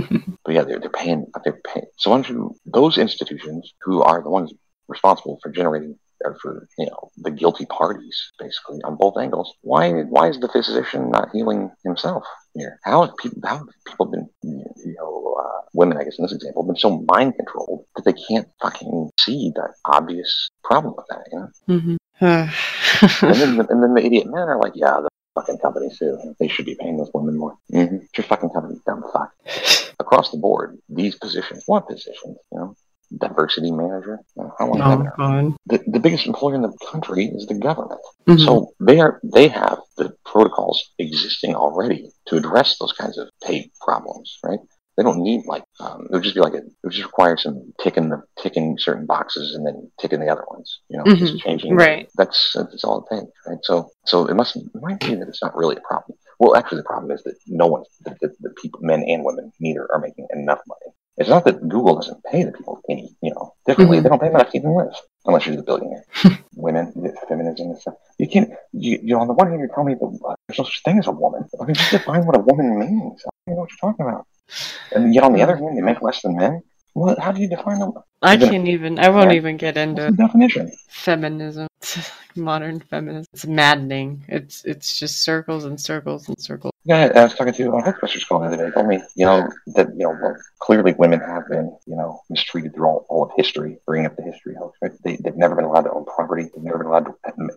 but yeah, they're, they're paying they're paying. So why don't you those institutions who are the ones responsible for generating or for you know the guilty parties basically on both angles. Why why is the physician not healing himself here? How have people how have people been you know uh, women I guess in this example been so mind controlled that they can't fucking see that obvious problem with that? You know. Mm-hmm. and then the, and then the idiot men are like, yeah, the fucking companies too. They should be paying those women more. Mm-hmm. Your fucking company, dumb fuck. Across the board, these positions, what positions? You know, diversity manager. How long oh, that God. the, the biggest employer in the country is the government. Mhm. So they are they have the protocols existing already to address those kinds of pay problems, right? They don't need like um, it would just be like a, it would just require some ticking the ticking certain boxes and then ticking the other ones. You know, just changing. Right. That's that's all it takes, right? So so it must it might be that it's not really a problem. Well, actually, the problem is that no one, the, the, the people, men and women, neither are making enough money. It's not that Google doesn't pay the people any, you know, differently. Mhm. They don't pay them enough to even live, unless you're the billionaire. Women, feminism and stuff. You can't, you, you know, on the one hand, you're telling me that uh, there's no such thing as a woman. I mean, just define what a woman means. I don't even know what you're talking about. And yet, on the other hand, they make less than men. What? How do you define them? I can't even. I won't Yeah. even get into definition? feminism. Modern feminism. It's maddening. It's it's just circles and circles and circles. Yeah, I was talking to a Hostbusters call the other day. He told me, you know, that you know, well, clearly women have been, you know, mistreated through all, all of history. Bringing up the history right? They, they've never been allowed to own property. They've never been allowed to.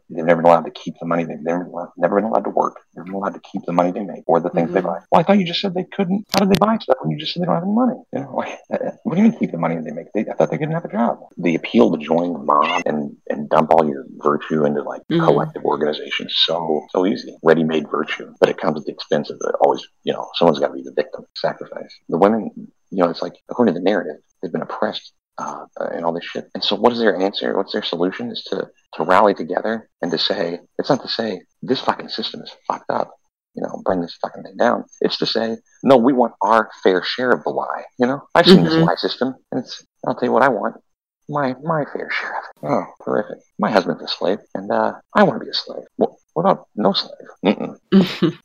They've never been allowed to keep the money. They've never been allowed, never been allowed to work. They never been allowed to keep the money they make or the things they Mhm. buy. Well, I thought you just said they couldn't. How did they buy stuff when you just said they don't have any money? You know, like, what do you mean keep the money they make? They, I thought they couldn't have a job. The appeal to join the mob and and dump all your virtue into like Mhm. collective organizations so so easy. Ready made virtue, but it comes at the expense of the always. You know, someone's got to be the victim, sacrifice. The women, you know, it's like according to the narrative, they've been oppressed uh, and all this shit. And so, what is their answer? What's their solution? Is to to rally together and to say it's not to say this fucking system is fucked up. You know, bring this fucking thing down. It's to say no, we want our fair share of the lie. You know, I've seen this Mhm. lie system, and it's. I'll tell you what I want. My my fair share of it. Oh, terrific. My husband's a slave, and uh, I want to be a slave. What, what about no slave? Mm-mm.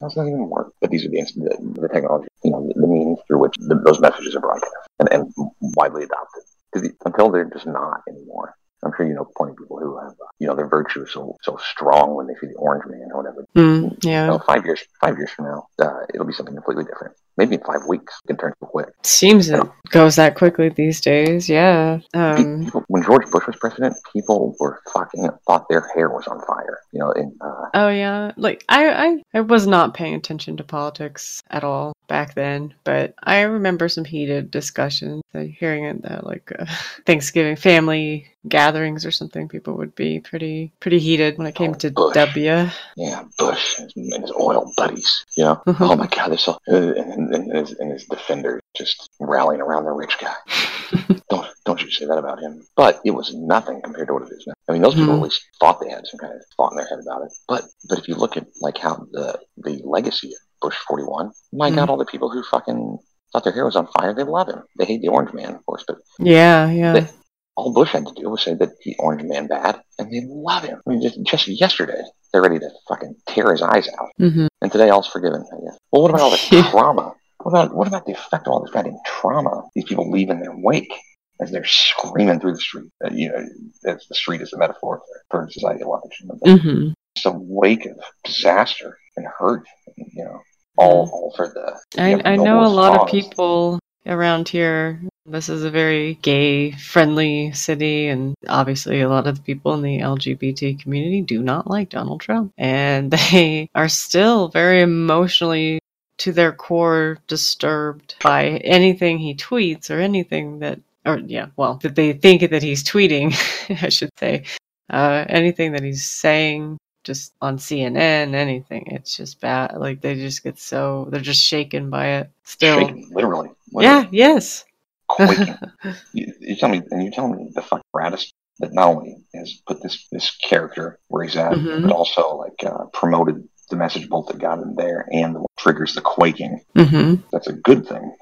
That's not even work. But these are the, the, the technology, you know, the, the means through which the, those messages are broadcast and, and widely adopted. 'Cause the- until they're just not anymore. I'm sure you know plenty of people who have, uh, you know, their virtue is so so strong when they see the orange man or whatever. Mm, You yeah. know, five years, five years from now, uh, it'll be something completely different. Maybe in five weeks, it can turn so quick. Seems it goes that quickly these days. Yeah. Um. people, when George Bush was president, people were fucking thought their hair was on fire. You know, and uh, Oh yeah. Like I, I, I was not paying attention to politics at all back then, but I remember some heated discussions. Uh, hearing it that like uh, Thanksgiving family gatherings or something, people would be pretty pretty heated when it came Oh, to Bush. W. yeah, Bush and his, oil buddies. You know, oh my God, they're so uh, and, and, his, and his defenders just rallying around the rich guy. don't don't you say that about him? But it was nothing compared to what it is now. I mean, those people Mhm. at least thought they had some kind of thought in their head about it. But but if you look at like how the the legacy of Bush forty one, my Mhm. God, all the people who fucking thought their hair was on fire, they love him. They hate the orange man, of course, but Yeah, yeah. They- all Bush had to do was say that the orange man bad, and they love him. I mean, just, just yesterday, they're ready to fucking tear his eyes out, hmm and today all's forgiven. I guess. Well, what about all the trauma? What about what about the effect of all this goddamn trauma these people leave in their wake as they're screaming through the street? Uh, you know, as the street is a metaphor for, for society at large. You know, but hmm It's a wake of disaster and hurt. You know, all all for the. I, I know a lot of people around here. This is a very gay friendly city, and obviously, a lot of the people in the LGBT community do not like Donald Trump. And they are still very emotionally, to their core, disturbed by anything he tweets or anything that, or yeah, well, that they think that he's tweeting, I should say. Uh, anything that he's saying just on CNN, anything. It's just bad. Like they just get so they're just shaken by it. Still, Shaking, literally. literally. yeah, yes. quaking. you, you tell me, and you tell me the fucking gratis that not only has put this this character where he's at, Mhm. but also like uh, promoted the message bolt that got him there and the, triggers the quaking. hmm That's a good thing.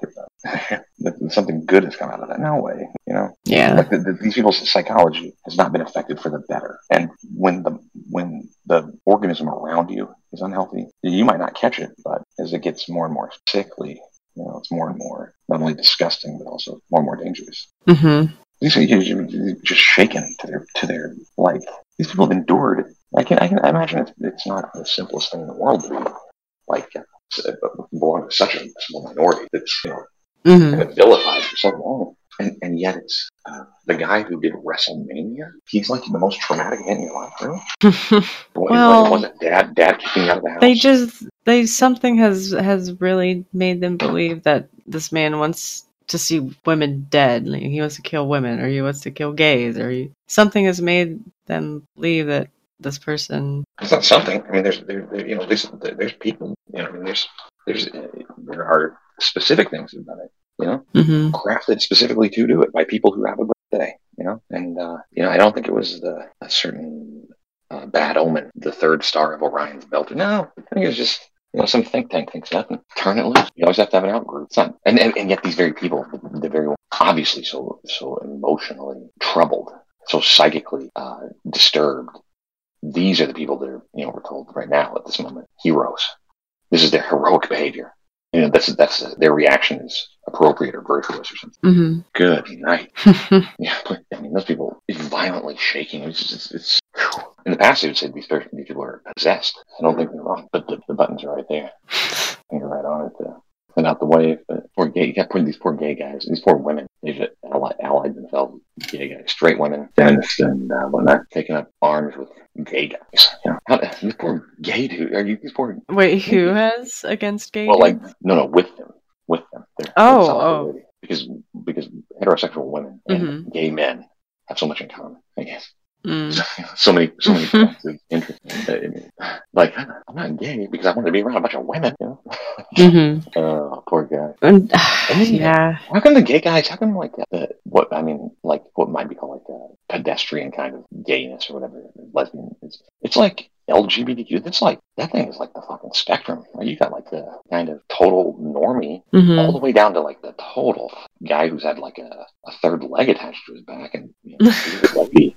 something good has come out of that. No way. You know, Yeah. like the, the, these people's psychology has not been affected for the better. And when the when the organism around you is unhealthy, you might not catch it, but as it gets more and more sickly, you know, it's more and more not only disgusting but also more and more dangerous. Mm-hmm. These are just shaken to their to their like. These people have endured. I can I can imagine it's, it's not the simplest thing in the world to be like uh, belong to such a small minority that's you know Mm-hmm. kind of vilified for so long. And, and yet it's uh, the guy who did WrestleMania. He's like the most traumatic man in your life, really. Well- what was it? Dad, dad kicking out of the house. they just they something has has really made them believe that this man wants to see women dead. Like, he wants to kill women, or he wants to kill gays, or he, something has made them believe that this person. It's not something. I mean, there's there, there, you know there's there's people. You know, I mean, there's there's there are specific things about it. You know, Mm-hmm. crafted specifically to do it by people who have a birthday. You know, and uh, you know, I don't think it was the a certain uh, bad omen, the third star of Orion's belt. No, I think it was just you know some think tank thinks nothing. Turn it loose. You always have to have an out group. It's not, and, and and yet these very people, they're very obviously so so emotionally troubled, so psychically uh, disturbed. These are the people that are you know we're told right now at this moment heroes. This is their heroic behavior. You know that's that's their reaction is appropriate or virtuous or something. Mm-hmm. Good night. Yeah, but I mean, those people violently shaking. It's it's, it's in the past they would say these, person, these people are possessed. I don't think they're wrong, but the, the buttons are right there. Finger right on it to send out the wave. But poor gay, you got putting these poor gay guys, these poor women. They've allied, allied themselves with gay guys, straight women, feminists, and uh, whatnot, taking up arms with gay guys. You know, how, these poor gay dude. Are you these poor? Wait, who has against gay? Well, like no, no, with them, with them. They're, Oh, oh. because because heterosexual women and Mhm. gay men have so much in common. I guess Mm. so many so many points of interest. I mean, like I'm not gay because I want to be around a bunch of women. You know? Mm-hmm. Oh, poor guy. And, mean, yeah. How come the gay guys? How come like the what I mean, like what might be called like a pedestrian kind of gayness or whatever, lesbian? It's it's like LGBTQ. That's like that thing is like the fucking spectrum. Right? You got like the kind of total normie all Mm-hmm. the way down to like the total guy who's had like a, a third leg attached to his back, and you know, like, the,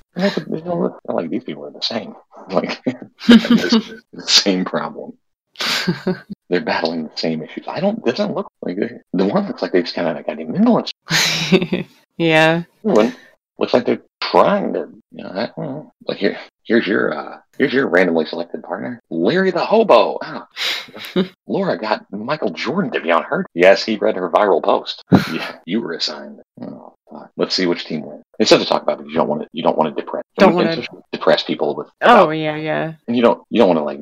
you know, like these people are the same, like the same problem. They're battling the same issues. I don't. Doesn't look like the one looks like they just kind of got mingle yeah. The one looks like they're trying to. You know, I. Like here, here's your uh, here's your randomly selected partner, Larry the hobo. Ah. Laura got Michael Jordan to be on her. Yes, he read her viral post. yeah, you were assigned. Oh, fuck. Let's see which team wins. It's tough to talk about because you don't want to. You don't want to depress. Don't want wanna- depress people with. Oh, about- yeah, yeah. and you don't. You don't want to like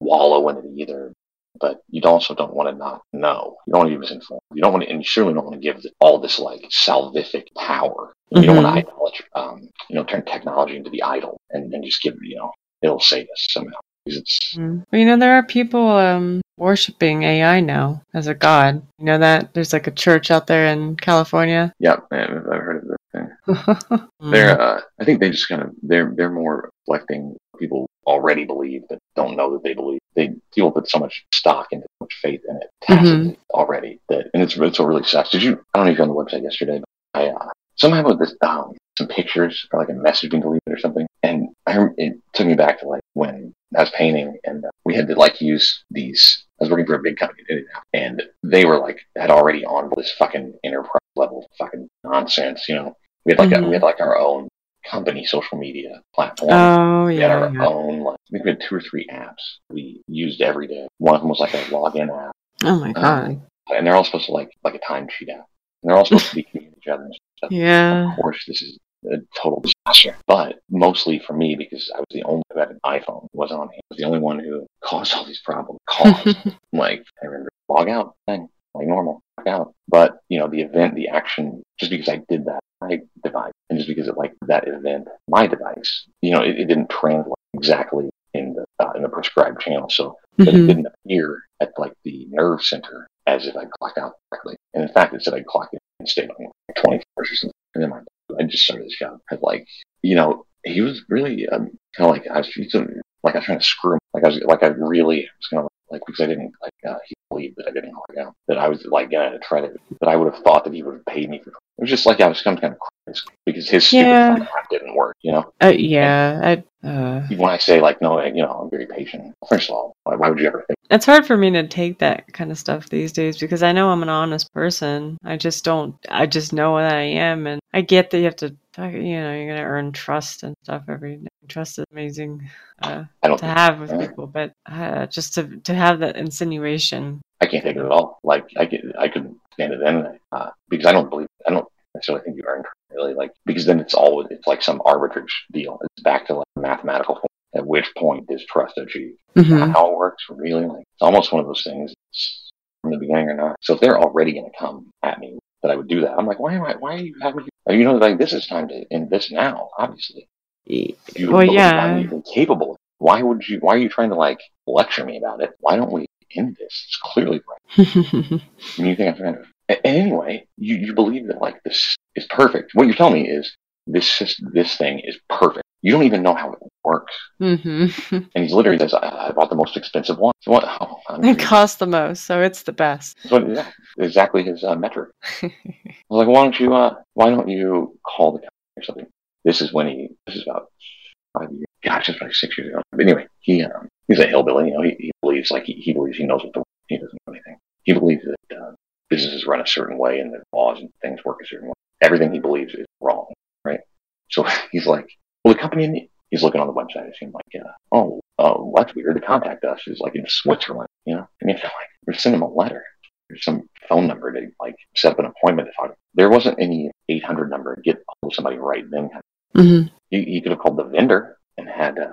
wallow in it either. But you also don't want to not know. You don't want to be misinformed. You don't want to, and you surely don't want to give all this like salvific power. You don't want to idolize, um, you know, turn technology into the idol and, and just give, you know, it'll save us somehow. It's Mm. Well, you know, there are people um, worshiping AI now as a god. You know that? There's like a church out there in California. man, I've heard of this thing. Mm. They're, uh, I think they just kind of they're they're more reflecting people already believe but don't know that they believe. They people put so much stock into so much faith in it tacitly already that, and it's it's what really sucks. Did you? I don't know if you're on the website yesterday. But I uh, somehow with this um, some pictures or like a message being deleted or something, and I rem- it took me back to like when I was painting and uh, we had to like use these. I was working for a big company, did it now, and they were like had already on this fucking enterprise level fucking nonsense. You know, we had like a, Mhm. we had like our own company social media platform. Oh, yeah. we had our yeah. own like I think we had two or three apps we used every day. One of them was like a login app, Oh, my God. um, and they're all supposed to like like a timesheet app, and they're all supposed to be communicating each other. Yeah. Of course, this is a total disaster, but mostly for me because I was the only who had an iPhone. Wasn't on hand. I was the only one who caused all these problems. Caused like I remember log out thing like normal log out, but you know the event, the action, just because I did that, my device, and just because it like that event, my device, you know, it, it didn't translate exactly in the uh, in the prescribed channel, so but it didn't appear at like the nerve center as if I clocked out correctly. And in fact, it said I clocked in and stayed on like 20 hours or something. And then I just started this job. I like, you know, he was really um, kind of like I was a- like I was trying to screw him. Like I was like I really was kind of like because I didn't like uh, he believed that I didn't clock out that I was like gonna try to that I would have thought that he would have paid me for. It was just like I was kind of kind of because his stupid Yeah. didn't work. You know, Uh, yeah, I, uh, when I say like, no, you know, I'm very patient. First of all, why, why would you ever think? it's hard for me to take that kind of stuff these days because I know I'm an honest person. I just don't. I just know that I am, and I get that you have to. You know, you're gonna earn trust and stuff every day. Trust is amazing uh, I don't. to have with Yeah. people, but uh, just to to have that insinuation. I can't take it at all. Like I could, I couldn't stand it then uh, because I don't believe. I don't necessarily think you earn really like because then it's all it's like some arbitrage deal. It's back to like mathematical. Form. At which point is trust achieved? Mm-hmm. how it works really like it's almost one of those things from the beginning or not so if they're already going to come at me that i would do that i'm like why am i why are you having you know like this is time to invest now obviously if you Well, yeah. I'm even capable why would you why are you trying to like lecture me about it why don't we end this it's clearly right and you think i'm trying to anyway you, you believe that like this is perfect what you're telling me is this this thing is perfect you don't even know how it works hmm and he's literally says, I, I bought the most expensive one. So what? Oh, It costs the most, so it's the best. What, yeah, exactly his uh, metric. I was like, why don't you, uh, why don't you call the company or something? This is when he, this is about five years, gosh, it's like six years ago. But anyway, he, um, he's a hillbilly, you know, he, he believes, like, he, he believes he knows what the, he doesn't know anything. He believes that, businesses run a certain way and the laws and things work a certain way. Everything he believes is wrong, right? So he's like, well, the company, he's looking on the website, it seemed like, uh, oh, oh, that's weird. To contact us is like in Switzerland, you know? And you have to like, or send him a letter. There's some phone number to like set up an appointment to talk. There wasn't any 800 number to get hold of somebody right then. hmm He, he could have called the vendor and had uh,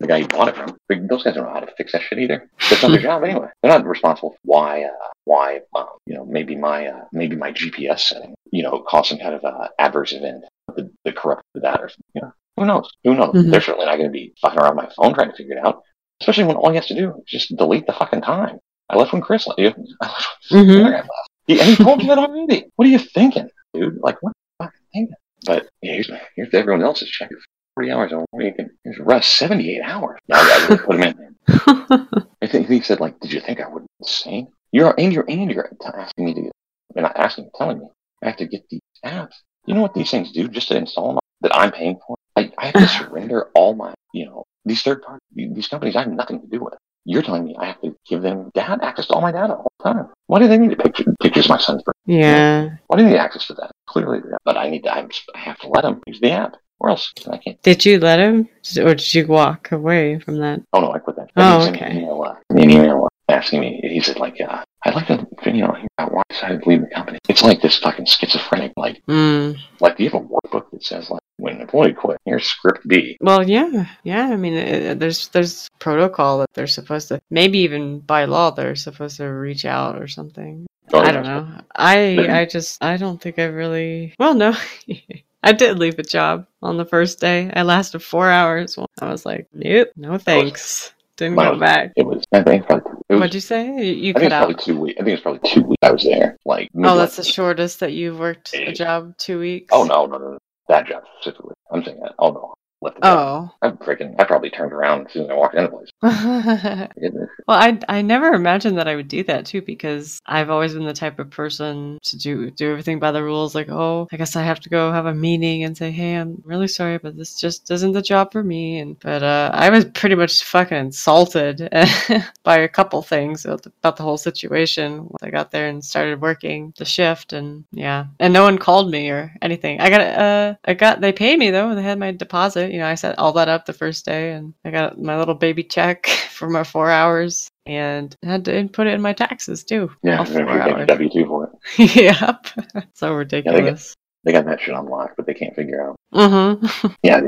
the guy he bought it from. But those guys don't know how to fix that shit either. That's not their job anyway. They're not responsible for why, uh, why, um, you know, maybe my, uh, maybe my GPS setting, you know, caused some kind of uh, adverse event the that corrupted that or something. You know, who knows? Who knows? Mhm. They're certainly not going to be fucking around my phone trying to figure it out. Especially when all he has to do is just delete the fucking time. I left when Chris left. you left when hmm the other guy left. He, and he told you that already. What are you thinking, dude? Like, what you fucking thinking? But yeah, here's, here's everyone else's check. 40 hours on one week and here's rest 78 hours. Now I put him in. I think he said, like, did you think I would insane? You're and you're and you're asking me to get, and not asking, telling me I have to get these apps. You know what these things do just to install them that I'm paying for? I, I have to surrender all my, you know, these third party, these companies I have nothing to do with. You're telling me I have to give them data access to all my data all the time. Why do they need picture, pictures of my son's birth? yeah. Why do they need access to that? Clearly, but I need to. I'm, I have to let them use the app, or else I can't. Did you let him, or did you walk away from that? Oh no, I quit that. Oh, okay. An email, uh, an email asking me. He said like, uh, I'd like to, you know, hear about why I decided to leave the company. It's like this fucking schizophrenic. Like, Mm. like do you have a workbook that says like, when an employee quit, here's script B. Well, yeah, yeah. I mean, it, there's there's protocol that they're supposed to, maybe even by law, they're supposed to reach out or something. Oh, I don't know. I I just I don't think I really. Well, no, I did leave a job on the first day. I lasted four hours. I was like, nope, no thanks. Didn't go back. It was. I think probably. It was, What'd you say? You, you I think it's probably two weeks. I think it's probably two weeks. I was there. Like. Oh, that's the shortest that you've worked a job. Two weeks. Oh no, no, no, no. That job specifically. I'm saying that. Oh no. Left the job. Oh. I'm freaking. I probably turned around as soon as I walked in the place. well, I I never imagined that I would do that too because I've always been the type of person to do do everything by the rules. Like, oh, I guess I have to go have a meeting and say, hey, I'm really sorry, but this just isn't the job for me. And but uh, I was pretty much fucking insulted by a couple things about the, about the whole situation once I got there and started working the shift. And yeah, and no one called me or anything. I got uh, I got they paid me though. They had my deposit. You know, I set all that up the first day, and I got my little baby check for my four hours. And had to input it in my taxes too. Yeah. W two for it. yep. so ridiculous. They got that shit unlocked, but they can't figure out. mm-hmm. Yeah,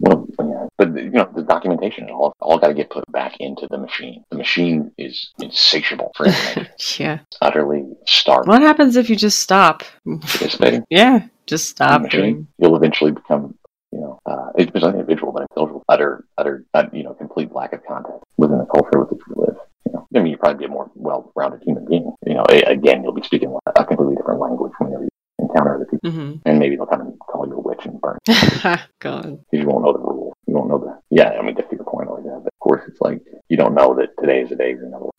well, yeah, but you know the documentation all all got to get put back into the machine. The machine is insatiable for information. yeah. it's utterly starved What happens if you just stop? participating. Yeah, just stop machine. doing. You'll eventually become, you know, uh, depends individual, but individual utter, utter, uh, you know, complete lack of contact within the culture with which you live. You know, I mean, you probably be a more well-rounded human being. You know, a- again, you'll be speaking a completely different language whenever you encounter other people, Mm-hmm. and maybe they'll come and call you a witch and burn God. because you won't know the rule. You won't know the. Yeah, I mean, that's your point like that. But of course, it's like you don't know that today is the day you're you know,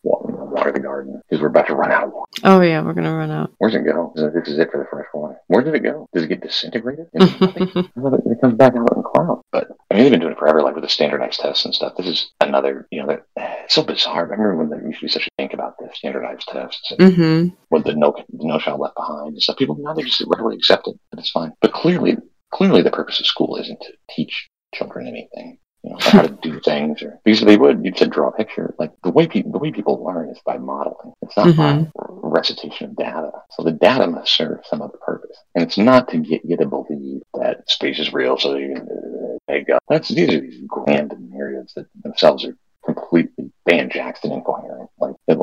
water the garden because we're about to run out of water. Oh yeah, we're gonna run out. Where's it go? This is it for the fresh water. Where did it go? Does it get disintegrated? it comes back out in clouds. But I mean, they've been doing it forever, like with the standardized tests and stuff. This is another, you know, that it's so bizarre. I remember when there used to be such a think about this standardized tests and hmm with the no no child left behind and stuff. People now they just readily accept it, and it's fine. But clearly, clearly, the purpose of school isn't to teach children anything. You know, how to do things, or because they would, you'd said draw a picture. Like the way people, the way people learn is by modeling. It's not by recitation of data. So the data must serve some other purpose, and it's not to get you to believe that space is real. So you can uh, make up. That's these are these grand narratives that themselves are completely Van Jackson incoherent. Like it,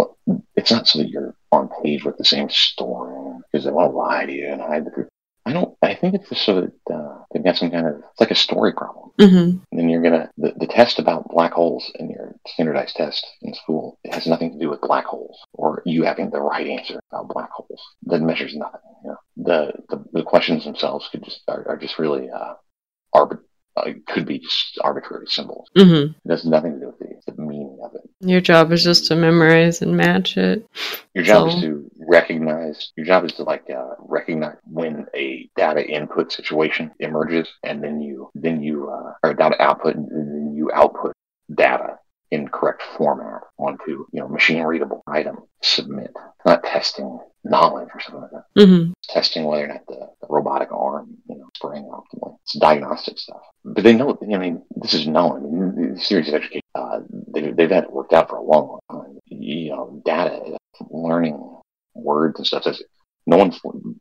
it's not so that you're on page with the same story because they want to lie to you and hide the truth. I don't. I think it's just so that uh, they've got some kind of. It's like a story problem. hmm And then you're gonna the, the test about black holes in your standardized test in school. It has nothing to do with black holes or you having the right answer about black holes. That measures nothing. You know, the the, the questions themselves could just are, are just really uh, arbit. Uh, could be just arbitrary symbols. hmm It has nothing to do with the, the meaning of it. Your job is just to memorize and match it. Your job So- is to recognize. Your job is to like uh, recognize when a data input situation emerges, and then you then you uh, or data output, and then you output data in correct format onto you know machine readable item. Submit. Not testing knowledge or something like that. hmm testing whether or not the, the robotic arm you know spraying optimally. It's diagnostic stuff. But they know. I mean, this is known. I mean, the series of education. Uh, they, they've had it worked out for a long, long time. You know, data, learning words and stuff. Says no one's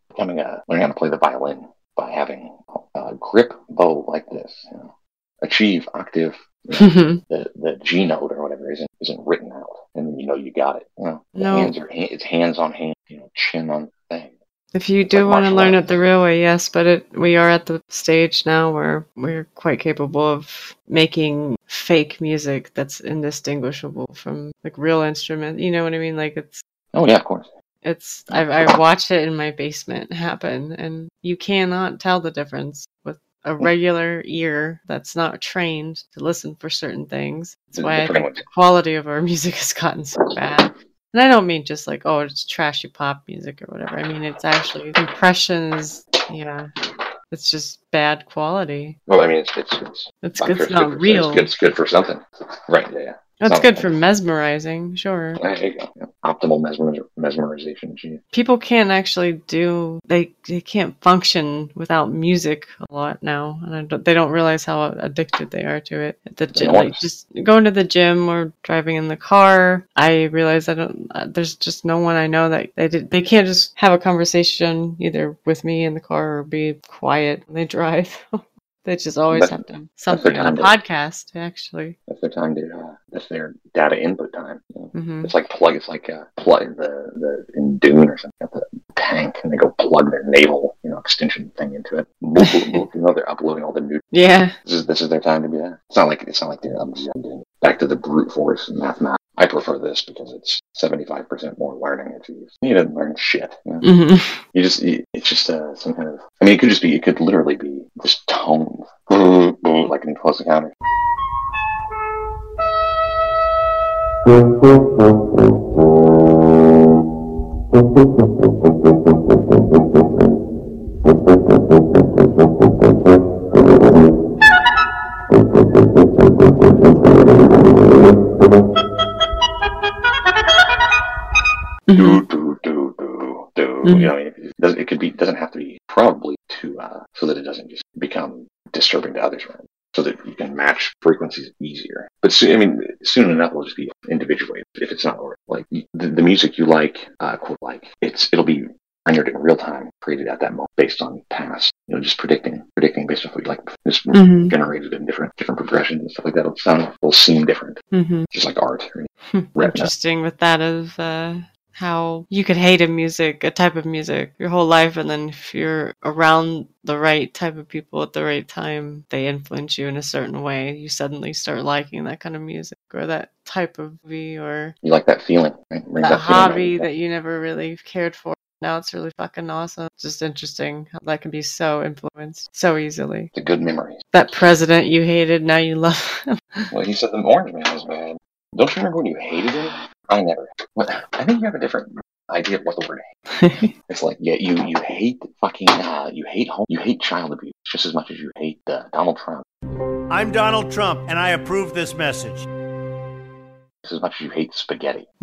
becoming a learning how to play the violin by having a grip bow like this. You know, achieve octave. You know, the the G note or whatever isn't isn't written out, and then you know you got it. You know, No. hands are it's hands on hand. You know, chin on thing. If you do like want to learn it the real way, yes, but it, we are at the stage now where we're quite capable of making fake music that's indistinguishable from like real instrument. You know what I mean? Like it's Oh yeah, of course. It's I've I've watched it in my basement happen, and you cannot tell the difference with a hmm. regular ear that's not trained to listen for certain things. That's why I think the quality of our music has gotten so bad. And I don't mean just like, oh, it's trashy pop music or whatever. I mean, it's actually impressions. Yeah, it's just bad quality. Well, I mean, it's it's it's, It's, it's not good for, real. It's good, it's good for something, right? Yeah, yeah. That's not- good for mesmerizing, sure. There you go. Yeah. Optimal mesmer- mesmerization. Gee. People can't actually do they they can't function without music a lot now, and I don't, they don't realize how addicted they are to it. The gym, like just going to the gym or driving in the car, I realize I don't. Uh, there's just no one I know that they did, they can't just have a conversation either with me in the car or be quiet when they drive. they just always That's- have to something on a to- podcast actually. That's their time to. Uh, that's their data input time. you know. hmm It's like plug. It's like uh, plug the the in Dune or something. The tank, and they go plug their know extension thing into it. You know they're uploading all the new. Yeah. This is this is their time to be that. It's not like it's not like they're um, doing back to the brute force mathematics. I prefer this because it's seventy five percent more learning achieved. You didn't learn shit. You, know? hmm you just you, it's just uh, some kind of. I mean, it could just be. It could literally be just tones, like in Close Encounters. hmm do do do do do. You know, it, could be doesn't have to be probably to uh, so that it doesn't just become disturbing to others, right? So that you can match frequencies easier. But soon, I mean, soon enough, it'll just be individuated if it's not like the, the music you like, uh, quote like it's it'll be rendered in real time, created at that moment based on past. You know, just predicting, predicting based off what you like, just hmm generated in different different progressions and stuff like that. It'll sound, will seem different, hmm just like art. Or, Interesting with that of uh, how you could hate a music, a type of music, your whole life, and then if you're around the right type of people at the right time, they influence you in a certain way. You suddenly start liking that kind of music or that type of movie or you like that feeling, right? That that feeling hobby that you never really cared for. Now it's really fucking awesome. Just interesting how that can be so influenced so easily. The good memory. That president you hated, now you love him. Well, he said the orange man was bad. Don't you remember when you hated him? I never. What, I think you have a different idea of what the word hate. It's like, yeah, you you hate fucking, uh, you hate home, you hate child abuse just as much as you hate uh, Donald Trump, I'm Donald Trump, and I approve this message. Just as much as you hate spaghetti,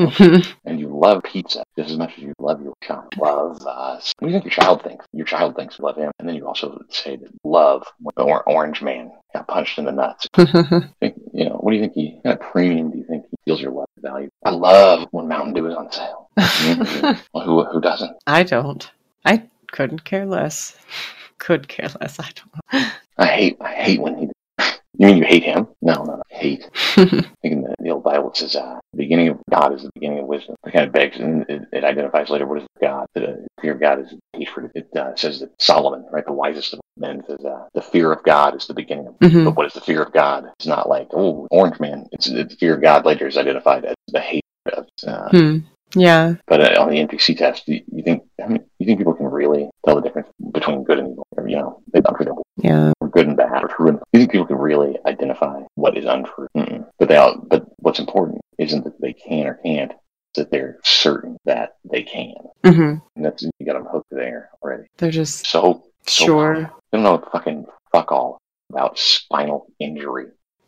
and you love pizza just as much as you love your child. Love. Uh, what do you think your child thinks? Your child thinks you love him, and then you also say that love when the or- orange man got punched in the nuts. you know, what do you think he, what kind of premium do you think he feels your love value? I love when Mountain Dew is on sale. Mhm. well, who, who doesn't? I don't. I couldn't care less. Could care less. I don't I hate, I hate when he, you mean you hate him? No, no, no, hate. I think in the, the old Bible it says, uh, the beginning of God is the beginning of wisdom. It kind of begs, and it, it identifies later what is God. The fear of God is hatred. It uh, says that Solomon, right, the wisest of men, says, uh, the fear of God is the beginning of Mhm. But what is the fear of God? It's not like, oh, orange man. It's the fear of God later is identified as the hate of. Uh, Hmm. Yeah. but uh, on the NPC test, you, you think I mean, you think people can really tell the difference between good and evil? Or, you know, they untrue Yeah. or good and bad you think people can really identify what is untrue? Mm-mm. But they all, but what's important isn't that they can or can't. That they're certain that they can. hmm And that's you got them hooked there already. They're just So so sure. They don't know fucking fuck all about spinal injury.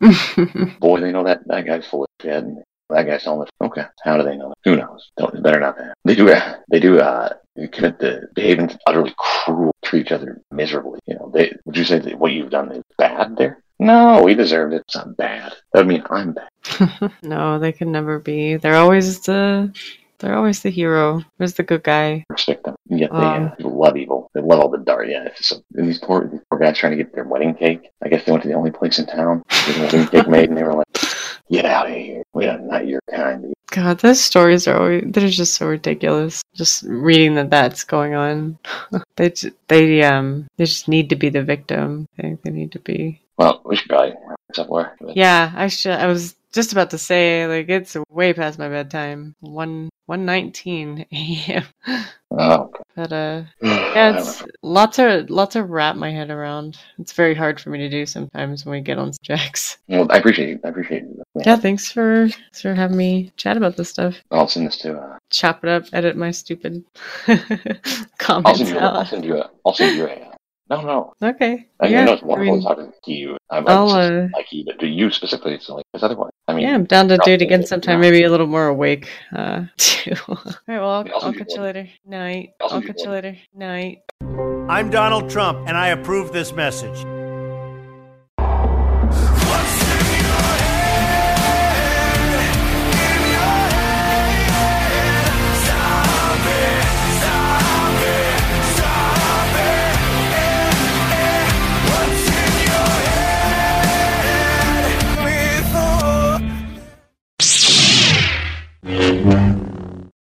Boy, they know that that guy's full of shit. And that guy's telling us, okay, how do they know? that? Who knows? Don't better not that. They do. Uh, they do. Uh, commit the behaving utterly cruel, treat each other miserably. You know, they would you say that what you've done is bad there? No, we deserved it. It's not bad. I mean I'm bad. no, they can never be. They're always the they're always the hero. Who's the good guy? Respect them. And yet they Um. uh, love evil. They love all the dark. Yeah, it's just, and these poor, these poor guys trying to get their wedding cake. I guess they went to the only place in town to get a wedding cake made, and they were like, "Get out of here. We are not your kind." God, those stories are always they're just so ridiculous. Just reading that that's going on. they, they, um they just need to be the victim. I think they need to be. Well, we should probably wrap this up more. But Yeah, I should. I was just about to say like it's way past my bedtime. One one nineteen a.m. Oh, okay. But uh, yeah, it's lots of lots of wrap my head around. It's very hard for me to do sometimes when we get on subjects. Well, I appreciate it. I appreciate it. Yeah, thanks for thanks for having me chat about this stuff. I'll send this to. Uh, Chop it up, edit my stupid comments. I'll send you. A, I'll send you a. I'll send you a. No, no. Okay. I, yeah, I know it's I wonderful mean, talking to you. I'm I'll, uh, like you, but to you specifically, it's like it's otherwise. I mean, yeah, I'm down to do it again sometime. Maybe a little more awake. Uh, too. All right. Well, I'll, I'll I'll send you catch you later. Night. I'll I'll catch you later. Night. I'm Donald Trump, and I approve this message.